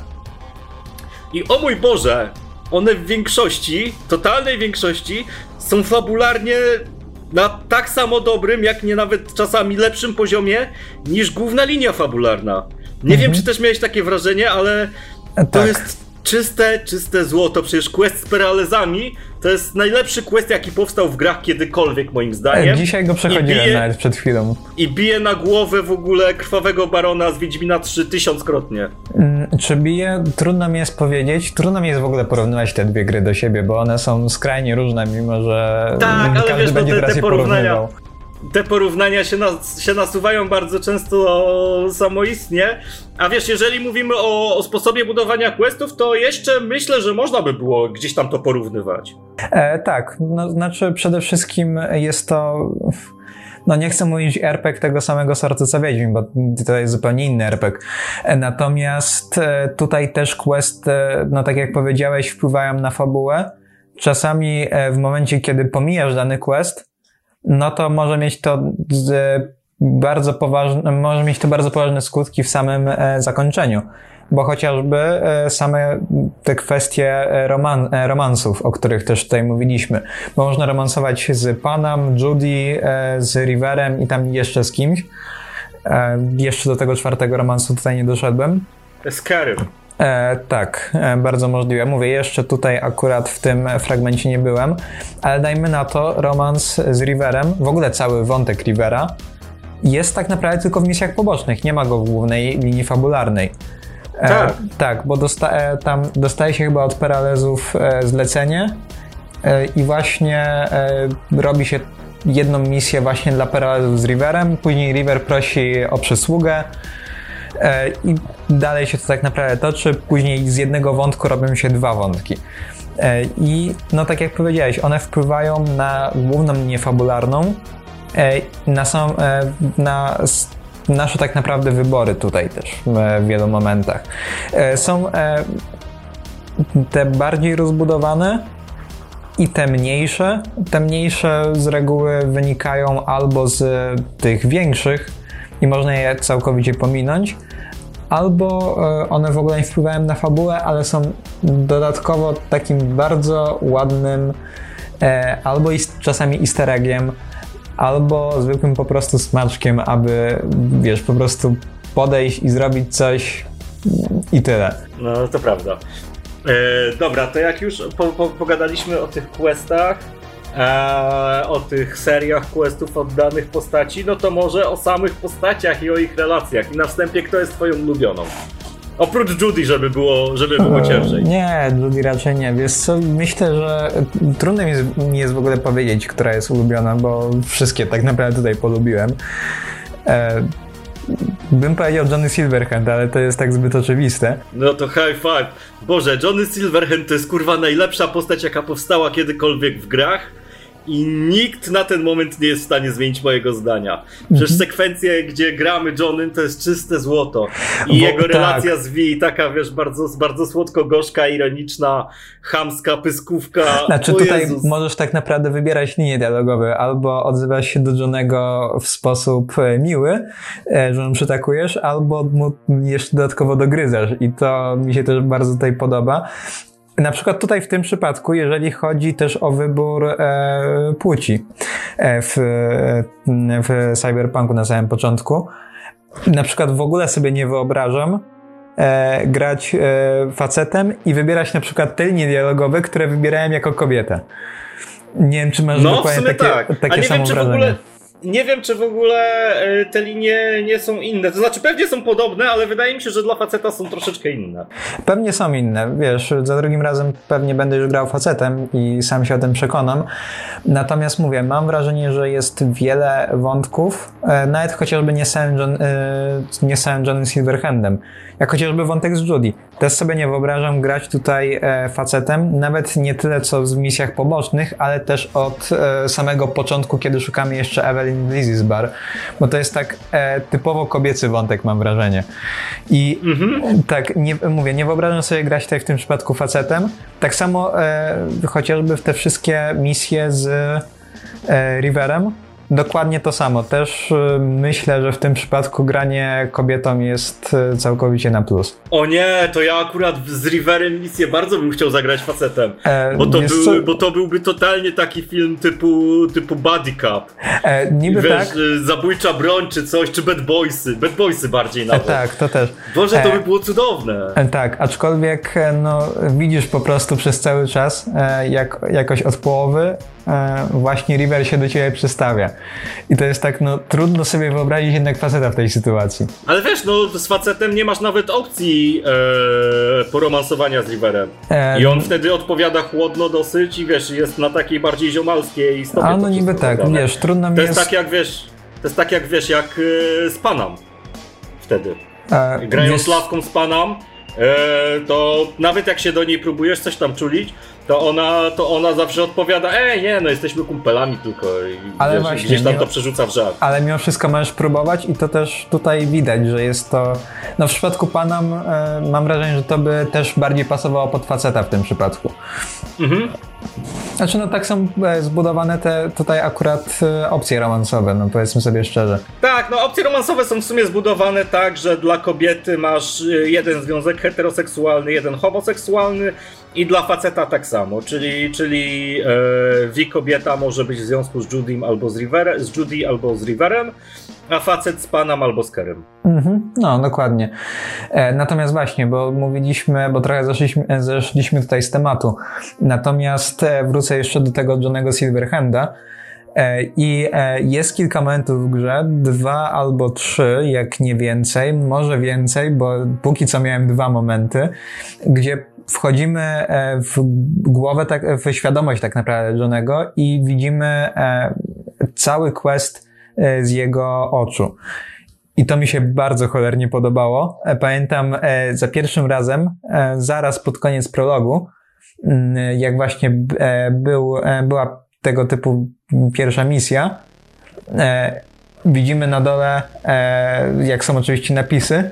Speaker 1: I o mój Boże, one w większości, totalnej większości, są fabularnie na tak samo dobrym, jak nie nawet czasami lepszym poziomie niż główna linia fabularna. Nie mhm. wiem, czy też miałeś takie wrażenie, ale to tak. jest czyste, czyste złoto. Przecież quest z peralezami to jest najlepszy quest, jaki powstał w grach kiedykolwiek, moim zdaniem.
Speaker 2: Dzisiaj go przechodziłem bije, nawet przed chwilą.
Speaker 1: I bije na głowę w ogóle krwawego barona z Wiedźmina 3 tysiąckrotnie.
Speaker 2: Mm, czy bije? Trudno mi jest powiedzieć. Trudno mi jest w ogóle porównywać te dwie gry do siebie, bo one są skrajnie różne, mimo że
Speaker 1: tak, każdy wiesz, no będzie no te, te porównania. Porównywał te porównania się, nas, się nasuwają bardzo często samoistnie. A wiesz, jeżeli mówimy o, o, sposobie budowania questów, to jeszcze myślę, że można by było gdzieś tam to porównywać.
Speaker 2: E, tak, no, znaczy przede wszystkim jest to. No nie chcę mówić RPG tego samego sortu co Wiedźmin, bo to jest zupełnie inny RPG. E, natomiast e, tutaj też questy, no tak jak powiedziałeś, wpływają na fabułę. Czasami w momencie, kiedy pomijasz dany quest, no to może mieć to bardzo poważne, może mieć to bardzo poważne skutki w samym e, zakończeniu. Bo chociażby e, same te kwestie e, roman, romansów, o których też tutaj mówiliśmy. Bo można romansować z Panem, Judy, z Riverem i tam jeszcze z kimś. Jeszcze do tego czwartego romansu tutaj nie doszedłem.
Speaker 1: Z Karim.
Speaker 2: E, tak, e, bardzo możliwe. Mówię, jeszcze tutaj akurat w tym fragmencie nie byłem, ale dajmy na to romans z Riverem, w ogóle cały wątek Rivera jest tak naprawdę tylko w misjach pobocznych, nie ma go w głównej linii fabularnej.
Speaker 1: Tak.
Speaker 2: E, tak, bo dosta, e, tam dostaje się chyba od Peralezów e, zlecenie e, i właśnie robi się jedną misję właśnie dla Peralezów z Riverem, później River prosi o przysługę i dalej się to tak naprawdę toczy, później z jednego wątku robią się dwa wątki. E, I no tak jak powiedziałeś, one wpływają na główną linię fabularną, e, na, sam, e, na nasze tak naprawdę wybory tutaj też e, w wielu momentach. E, Są e, te bardziej rozbudowane i te mniejsze. Te mniejsze z reguły wynikają albo z tych większych i można je całkowicie pominąć, albo e, one w ogóle nie wpływają na fabułę, ale są dodatkowo takim bardzo ładnym e, albo czasami easter eggiem, albo zwykłym po prostu smaczkiem, aby wiesz, po prostu podejść i zrobić coś i tyle.
Speaker 1: No, to prawda. E, dobra, to jak już po, po, pogadaliśmy o tych questach, e, o tych seriach questów od danych postaci, no to może o samych postaciach i o ich relacjach. I na wstępie, kto jest twoją ulubioną? Oprócz Judy, żeby było, żeby było ciężej.
Speaker 2: E, Nie, Judy raczej nie. Wiesz co, myślę, że trudno mi jest, mi jest w ogóle powiedzieć, która jest ulubiona, bo wszystkie tak naprawdę tutaj polubiłem. E, bym powiedział Johnny Silverhand, ale to jest tak zbyt oczywiste.
Speaker 1: No to high five. Boże, Johnny Silverhand to jest kurwa najlepsza postać, jaka powstała kiedykolwiek w grach. I nikt na ten moment nie jest w stanie zmienić mojego zdania. Przecież
Speaker 2: Mhm.
Speaker 1: sekwencje, gdzie gramy Johnem, to jest czyste złoto. I
Speaker 2: Bo-
Speaker 1: jego
Speaker 2: tak.
Speaker 1: relacja z Vi, taka wiesz, bardzo, bardzo słodko-gorzka, ironiczna, chamska, pyskówka.
Speaker 2: Znaczy
Speaker 1: O
Speaker 2: tutaj
Speaker 1: Jezus.
Speaker 2: możesz tak naprawdę wybierać linie dialogowe, albo odzywasz się do Johnego w sposób e, miły, e, że mu przytakujesz, albo mu jeszcze dodatkowo dogryzasz i to mi się też bardzo tutaj podoba. Na przykład tutaj w tym przypadku, jeżeli chodzi też o wybór e, płci e, w, w Cyberpunku na samym początku, na przykład w ogóle sobie nie wyobrażam e, grać e, facetem i wybierać na przykład te linie dialogowe, które wybierałem jako kobietę. Nie wiem, czy masz
Speaker 1: No, w
Speaker 2: dokładnie takie,
Speaker 1: tak.
Speaker 2: takie
Speaker 1: A nie
Speaker 2: samo
Speaker 1: wiem, czy w
Speaker 2: wrażenie.
Speaker 1: ogóle. Nie wiem, czy w ogóle e, te linie nie są inne. To znaczy, pewnie są podobne, ale wydaje mi się, że dla faceta są troszeczkę inne.
Speaker 2: Pewnie są inne, wiesz, za drugim razem pewnie będę już grał facetem i sam się o tym przekonam. Natomiast mówię, mam wrażenie, że jest wiele wątków, e, nawet chociażby nie samym, John, e, nie samym Johnny Silverhandem, jak chociażby wątek z Judy. Też sobie nie wyobrażam grać tutaj e, facetem, nawet nie tyle co w misjach pobocznych, ale też od e, samego początku, kiedy szukamy jeszcze Evelyn Lizzie's Bar, bo to jest tak e, typowo kobiecy wątek, mam wrażenie. I tak, nie, mówię, nie wyobrażam sobie grać tutaj w tym przypadku facetem. Tak samo chociażby w te wszystkie misje z Riverem. Dokładnie to samo. Też e, myślę, że w tym przypadku granie kobietą jest e, całkowicie na plus.
Speaker 1: O nie, to ja akurat z Riverem misję bardzo bym chciał zagrać facetem.
Speaker 2: E,
Speaker 1: Bo to, był,
Speaker 2: co?
Speaker 1: bo to byłby totalnie taki film typu, typu Buddy Cup.
Speaker 2: E, niby
Speaker 1: Wiesz,
Speaker 2: tak.
Speaker 1: y, zabójcza broń czy coś, czy Bad Boysy. Bad Boysy bardziej
Speaker 2: E,
Speaker 1: nawet.
Speaker 2: tak, to też.
Speaker 1: Boże, to
Speaker 2: E,
Speaker 1: by było cudowne.
Speaker 2: E, Tak, aczkolwiek e, no, widzisz po prostu przez cały czas, e, jak, jakoś od połowy e, właśnie River się do ciebie przystawia. I to jest tak, no trudno sobie wyobrazić jednak faceta w tej sytuacji.
Speaker 1: Ale wiesz, no z facetem nie masz nawet opcji e, poromansowania z Riverem.
Speaker 2: E,
Speaker 1: I on wtedy odpowiada chłodno dosyć i wiesz, jest na takiej bardziej ziomalskiej stopie.
Speaker 2: A no niby tak,
Speaker 1: robione.
Speaker 2: wiesz, trudno mi
Speaker 1: To jest
Speaker 2: jest...
Speaker 1: tak jak wiesz, to jest tak jak wiesz, jak e, z Panam wtedy.
Speaker 2: e,
Speaker 1: Grając z laską z Panam, e, to nawet jak się do niej próbujesz coś tam czulić, to ona, to ona zawsze odpowiada, ej nie, no jesteśmy kumpelami tylko i
Speaker 2: Ale
Speaker 1: wiesz,
Speaker 2: właśnie,
Speaker 1: gdzieś tam to przerzuca w żart.
Speaker 2: ale mimo wszystko możesz próbować i to też tutaj widać, że jest to... No w przypadku Panam e, mam wrażenie, że to by też bardziej pasowało pod faceta w tym przypadku.
Speaker 1: Mhm.
Speaker 2: Znaczy no tak są e, zbudowane te tutaj akurat e, opcje romansowe, no powiedzmy sobie szczerze.
Speaker 1: Tak, no opcje romansowe są w sumie zbudowane tak, że dla kobiety masz jeden związek heteroseksualny, jeden homoseksualny i dla faceta tak samo, czyli, czyli e, wi kobieta może być w związku z Judym albo z Riverem, z Judy albo z Riverem, a facet z Panem albo z Kerem.
Speaker 2: Mhm, no, dokładnie. E, natomiast właśnie, bo mówiliśmy, bo trochę zeszliśmy, e, zeszliśmy tutaj z tematu. Natomiast e, wrócę jeszcze do tego Johnego Silverhanda. E, I e, jest kilka momentów w grze, dwa albo trzy, jak nie więcej, może więcej, bo póki co miałem dwa momenty, gdzie wchodzimy e, w głowę, tak, w świadomość tak naprawdę Johnego i widzimy cały quest z jego oczu. I to mi się bardzo cholernie podobało. Pamiętam za pierwszym razem, zaraz pod koniec prologu, mm, jak właśnie był, była tego typu pierwsza misja. E, widzimy na dole, e, jak są oczywiście napisy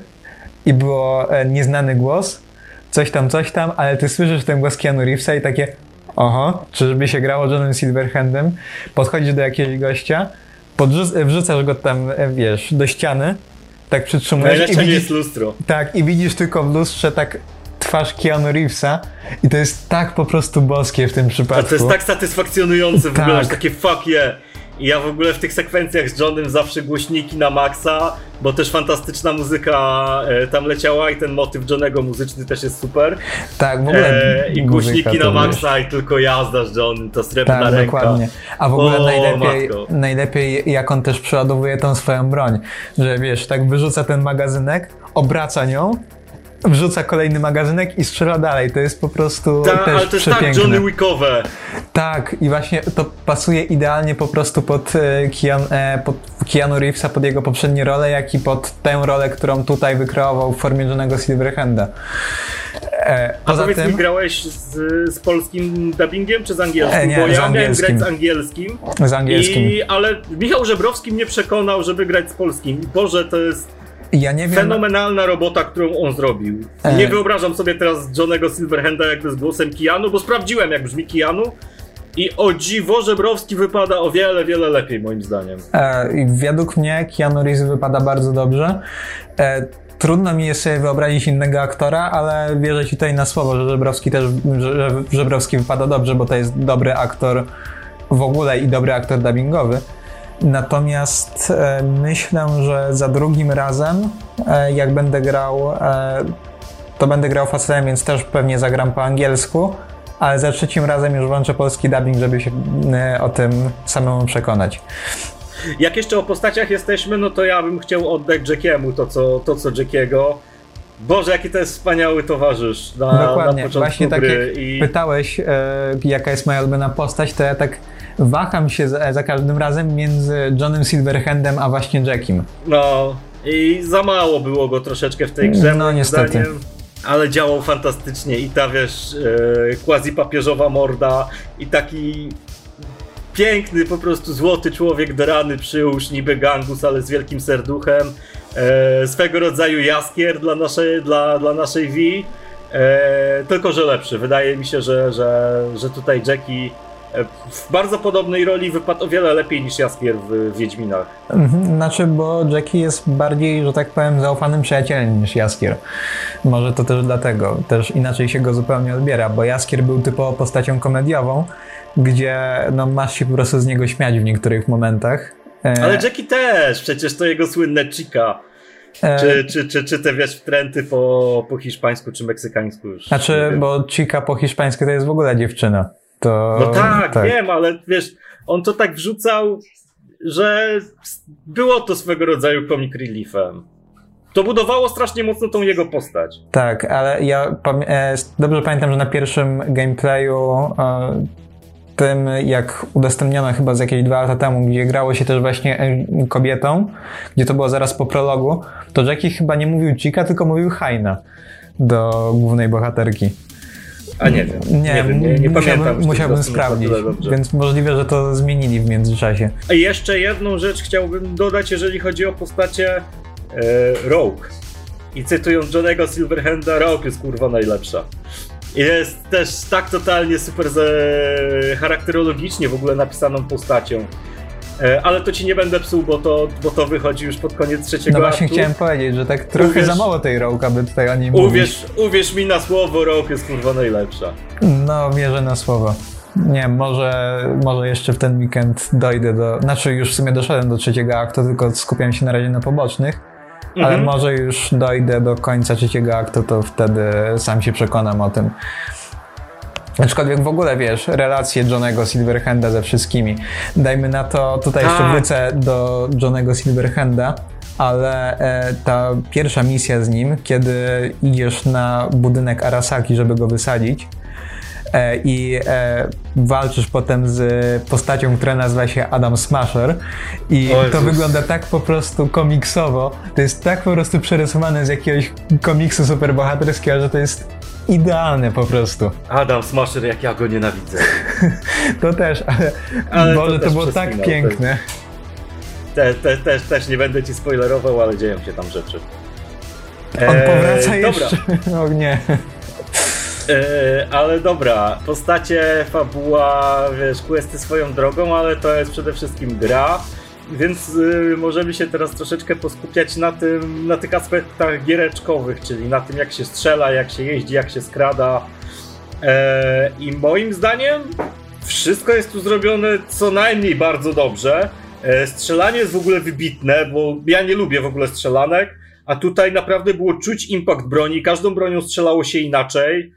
Speaker 2: i było e, nieznany głos, coś tam, coś tam, ale ty słyszysz ten głos Keanu Reevesa i takie oho, czyżby się grało Johnem Silverhandem, podchodzisz do jakiegoś gościa, podrzuc- wrzucasz go tam, e, wiesz, do ściany, tak przytrzymujesz
Speaker 1: i widzisz, jest lustro.
Speaker 2: Tak, i widzisz tylko w lustrze tak twarz Keanu Reevesa i to jest tak po prostu boskie w tym przypadku. A
Speaker 1: to jest tak satysfakcjonujące w tak. ogóle, takie fuck yeah. I ja w ogóle w tych sekwencjach z Johnem zawsze głośniki na maksa, bo też fantastyczna muzyka e, tam leciała i ten motyw Johnego muzyczny też jest super.
Speaker 2: Tak, w ogóle.
Speaker 1: E, I głośniki na maksa i tylko jazda z Johnem, to srebrna tak, ręka. dokładnie.
Speaker 2: A w ogóle o, najlepiej, najlepiej jak on też przeładowuje tą swoją broń, że wiesz, tak wyrzuca ten magazynek, obraca nią wrzuca kolejny magazynek i strzela dalej. To jest po prostu Ta, też ale to jest tak przepiękne.
Speaker 1: tak Johnny Wickowe.
Speaker 2: Tak, i właśnie to pasuje idealnie po prostu pod, e, Keanu, e, pod Keanu Reevesa, pod jego poprzednie role, jak i pod tę rolę, którą tutaj wykreował w formie Johnego Silverhanda.
Speaker 1: E, A powiedz tym, mi, grałeś z, z, polskim dubbingiem czy z angielskim?
Speaker 2: E, nie, Bo
Speaker 1: ja
Speaker 2: miałem
Speaker 1: grać z angielskim.
Speaker 2: Z angielskim.
Speaker 1: I, ale Michał Żebrowski mnie przekonał, żeby grać z polskim. Boże, to jest ja nie wiem. Fenomenalna robota, którą on zrobił. E... Nie wyobrażam sobie teraz Johnego Silverhanda jakby z głosem Kianu, bo sprawdziłem jak brzmi Kianu. I o dziwo Żebrowski wypada o wiele, wiele lepiej moim zdaniem.
Speaker 2: E, według mnie Keanu Reeves wypada bardzo dobrze. E, trudno mi sobie wyobrazić innego aktora, ale wierzę ci tutaj na słowo, że Żebrowski też, że Żebrowski wypada dobrze, bo to jest dobry aktor w ogóle i dobry aktor dubbingowy. Natomiast e, myślę, że za drugim razem, e, jak będę grał, e, to będę grał facetem, więc też pewnie zagram po angielsku, ale za trzecim razem już włączę polski dubbing, żeby się o tym samemu przekonać.
Speaker 1: Jak jeszcze o postaciach jesteśmy, no to ja bym chciał oddać Jackiemu to, co, to, co Jackiego. Boże, jaki to jest wspaniały towarzysz na, Dokładnie. na początku Właśnie tak gry.
Speaker 2: jak i... pytałeś, e, jaka jest moja ulubiona postać, to ja tak waham się za, za każdym razem między Johnem Silverhandem a właśnie Jackiem.
Speaker 1: No i za mało było go troszeczkę w tej grze.
Speaker 2: No niestety. Zdaniem,
Speaker 1: ale działał fantastycznie i ta wiesz, e, quasi-papieżowa morda i taki piękny, po prostu złoty człowiek do rany przyłóż, niby gangus, ale z wielkim serduchem. E, swego rodzaju jaskier dla naszej, dla, dla naszej V. E, tylko, że lepszy. Wydaje mi się, że, że, że tutaj Jackie w bardzo podobnej roli wypadł o wiele lepiej niż Jaskier w Wiedźminach.
Speaker 2: Mhm, znaczy, bo Jackie jest bardziej, że tak powiem, zaufanym przyjacielem niż Jaskier. Może to też dlatego. Też inaczej się go zupełnie odbiera, bo Jaskier był typowo postacią komediową, gdzie no, masz się po prostu z niego śmiać w niektórych momentach.
Speaker 1: E, Ale Jackie też, przecież to jego słynne chica. E, czy, czy, czy, czy te wiesz, trenty po, po hiszpańsku czy meksykańsku już?
Speaker 2: Znaczy, bo chica po hiszpańsku to jest w ogóle dziewczyna. To,
Speaker 1: no tak, tak, wiem, ale wiesz, on to tak wrzucał, że było to swego rodzaju comic reliefem. To budowało strasznie mocno tą jego postać.
Speaker 2: Tak, ale ja e, dobrze pamiętam, że na pierwszym gameplayu tym, jak udostępniono chyba z jakieś dwa lata temu, gdzie grało się też właśnie kobietą, gdzie to było zaraz po prologu, to Jackie chyba nie mówił Chica, tylko mówił Haina do głównej bohaterki.
Speaker 1: A nie wiem. Nie, nie, wiem, nie, nie musiałbym, pamiętam.
Speaker 2: Musiałbym sprawdzić, więc możliwe, że to zmienili w międzyczasie.
Speaker 1: A jeszcze jedną rzecz chciałbym dodać, jeżeli chodzi o postacie e, Rogue. I cytując Johnego Silverhanda, Rogue jest kurwa najlepsza. Jest też tak totalnie super charakterologicznie w ogóle napisaną postacią. E, ale to ci nie będę psuł, bo to, bo to wychodzi już pod koniec trzeciego
Speaker 2: No właśnie aktu. chciałem powiedzieć, że tak trochę uwierz, za mało tej Rogue, aby tutaj o niej
Speaker 1: uwierz, mówić. Uwierz mi na słowo, Rogue jest kurwa najlepsza.
Speaker 2: No, wierzę na słowo. Nie może, może jeszcze w ten weekend dojdę do... Znaczy już w sumie doszedłem do trzeciego aktu, tylko skupiam się na razie na pobocznych. Mhm. Ale może już dojdę do końca trzeciego aktu, to wtedy sam się przekonam o tym. Aczkolwiek w ogóle wiesz, relacje Johnego Silverhanda ze wszystkimi. Dajmy na to, tutaj jeszcze
Speaker 1: Tak.
Speaker 2: wrócę do Johnego Silverhanda, ale e, ta pierwsza misja z nim, kiedy idziesz na budynek Arasaki, żeby go wysadzić i e, walczysz potem z postacią, która nazywa się Adam Smasher i to wygląda tak po prostu komiksowo, to jest tak po prostu przerysowane z jakiegoś komiksu superbohaterskiego, że to jest idealne po prostu.
Speaker 1: Adam Smasher, jak ja go nienawidzę. [LAUGHS]
Speaker 2: To też, ale,
Speaker 1: Ale to
Speaker 2: Boże, to,
Speaker 1: też
Speaker 2: było tak piękne.
Speaker 1: Te, te, też, też nie będę ci spoilerował, ale dzieją się tam rzeczy.
Speaker 2: On
Speaker 1: Eee,
Speaker 2: powraca
Speaker 1: dobra.
Speaker 2: jeszcze. [LAUGHS] O nie.
Speaker 1: Eee, ale dobra, postacie, fabuła, wiesz, questy swoją drogą, ale to jest przede wszystkim gra, więc y, możemy się teraz troszeczkę poskupiać na tym, na tych aspektach giereczkowych, czyli na tym jak się strzela, jak się jeździ, jak się skrada. Eee, I moim zdaniem wszystko jest tu zrobione co najmniej bardzo dobrze. Eee, strzelanie jest w ogóle wybitne, bo ja nie lubię w ogóle strzelanek, a tutaj naprawdę było czuć impact broni, każdą bronią strzelało się inaczej.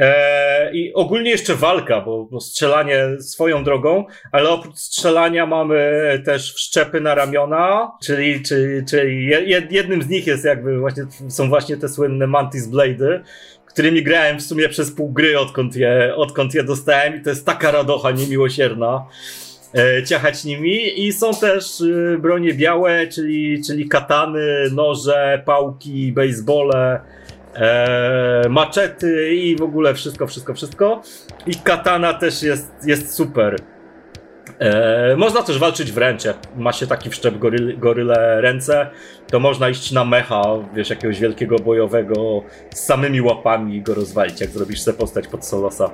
Speaker 1: Eee, I ogólnie jeszcze walka, bo, bo strzelanie swoją drogą, ale oprócz strzelania mamy też wszczepy na ramiona, czyli, czyli, czyli je- jednym z nich jest jakby właśnie, są właśnie te słynne Mantis Blade'y, którymi grałem w sumie przez pół gry, odkąd je, odkąd je dostałem i to jest taka radocha niemiłosierna e, ciachać nimi. I są też e, bronie białe, czyli, czyli katany, noże, pałki, basebole, e, maczety i w ogóle wszystko, wszystko, wszystko. I katana też jest, jest super. E, można też walczyć wręcz, jak ma się taki wszczep goryl, goryle ręce, to można iść na mecha, wiesz, jakiegoś wielkiego bojowego z samymi łapami i go rozwalić, jak zrobisz sobie postać pod solosa.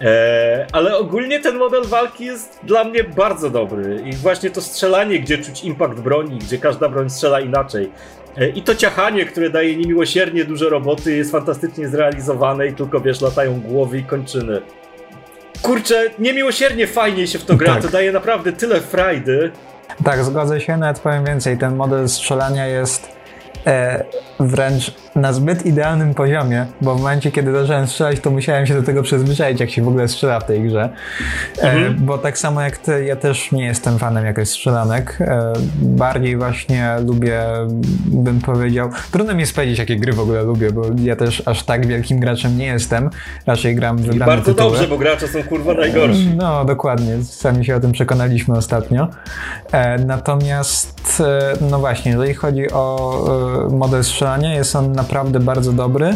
Speaker 1: E, ale ogólnie ten model walki jest dla mnie bardzo dobry i właśnie to strzelanie, gdzie czuć impact broni, gdzie każda broń strzela inaczej. E, I to ciachanie, które daje niemiłosiernie dużo roboty, jest fantastycznie zrealizowane i tylko wiesz, latają głowy i kończyny. Kurczę, niemiłosiernie fajnie się w to gra,
Speaker 2: Tak.
Speaker 1: to daje naprawdę tyle frajdy.
Speaker 2: Tak, zgodzę się, nawet powiem więcej. Ten model strzelania jest e, wręcz na zbyt idealnym poziomie, bo w momencie, kiedy zacząłem strzelać, to musiałem się do tego przyzwyczaić, jak się w ogóle strzela w tej grze. E,
Speaker 1: Mhm.
Speaker 2: bo tak samo jak ty, ja też nie jestem fanem jakoś strzelanek. E, bardziej właśnie lubię, bym powiedział, trudno mi jest powiedzieć, jakie gry w ogóle lubię, bo ja też aż tak wielkim graczem nie jestem. Raczej gram w
Speaker 1: I bardzo
Speaker 2: tytuły.
Speaker 1: dobrze, bo gracze są kurwa najgorsi.
Speaker 2: No, dokładnie. Sami się o tym przekonaliśmy ostatnio. E, natomiast, no właśnie, jeżeli chodzi o model strzelania, jest on naprawdę bardzo dobry.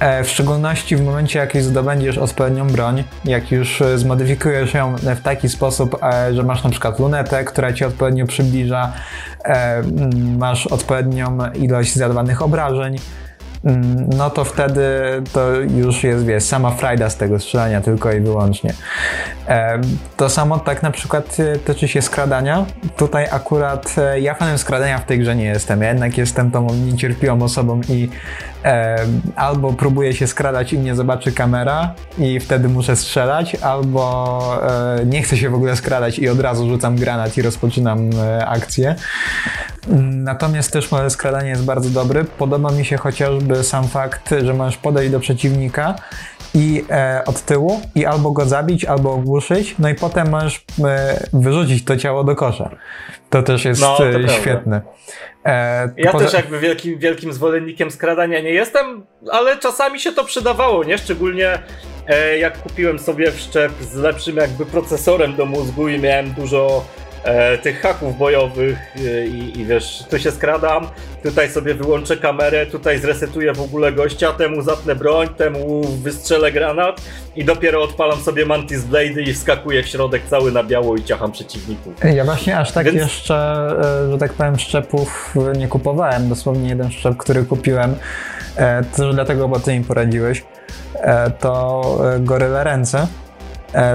Speaker 2: E, w szczególności w momencie, jak już zdobędziesz odpowiednią broń, jak już e, zmodyfikujesz ją w taki sposób, e, że masz na przykład lunetę, która ci odpowiednio przybliża, e, masz odpowiednią ilość zadawanych obrażeń, no to wtedy to już jest, wiesz, sama frajda z tego strzelania tylko i wyłącznie. E, To samo tak na przykład e, tyczy się skradania. Tutaj akurat e, ja fanem skradania w tej grze nie jestem. Ja jednak jestem tą niecierpliwą osobą i albo próbuję się skradać i mnie zobaczy kamera i wtedy muszę strzelać, albo e, nie chcę się w ogóle skradać i od razu rzucam granat i rozpoczynam e, akcję. Natomiast też model skradania jest bardzo dobry. Podoba mi się chociażby sam fakt, że możesz podejść do przeciwnika i e, od tyłu i albo go zabić, albo ogłuszyć, no i potem możesz e, wyrzucić to ciało do kosza. To też jest
Speaker 1: No, to
Speaker 2: e, świetne. E,
Speaker 1: Ja
Speaker 2: poza-
Speaker 1: też jakby wielkim, wielkim zwolennikiem skradania nie jestem, ale czasami się to przydawało, nie? Szczególnie e, jak kupiłem sobie wszczep z lepszym jakby procesorem do mózgu i miałem dużo e, tych haków bojowych e, i, i wiesz, tu się skradam, tutaj sobie wyłączę kamerę, tutaj zresetuję w ogóle gościa, temu zatnę broń, temu wystrzelę granat i dopiero odpalam sobie Mantis Blade i wskakuję w środek cały na biało i ciacham przeciwników.
Speaker 2: Ja właśnie aż tak
Speaker 1: Więc-
Speaker 2: jeszcze, e, że tak powiem, szczepów nie kupowałem. Dosłownie jeden szczep, który kupiłem, e, też dlatego, bo ty mi poradziłeś, e, to e, Goryla Ręce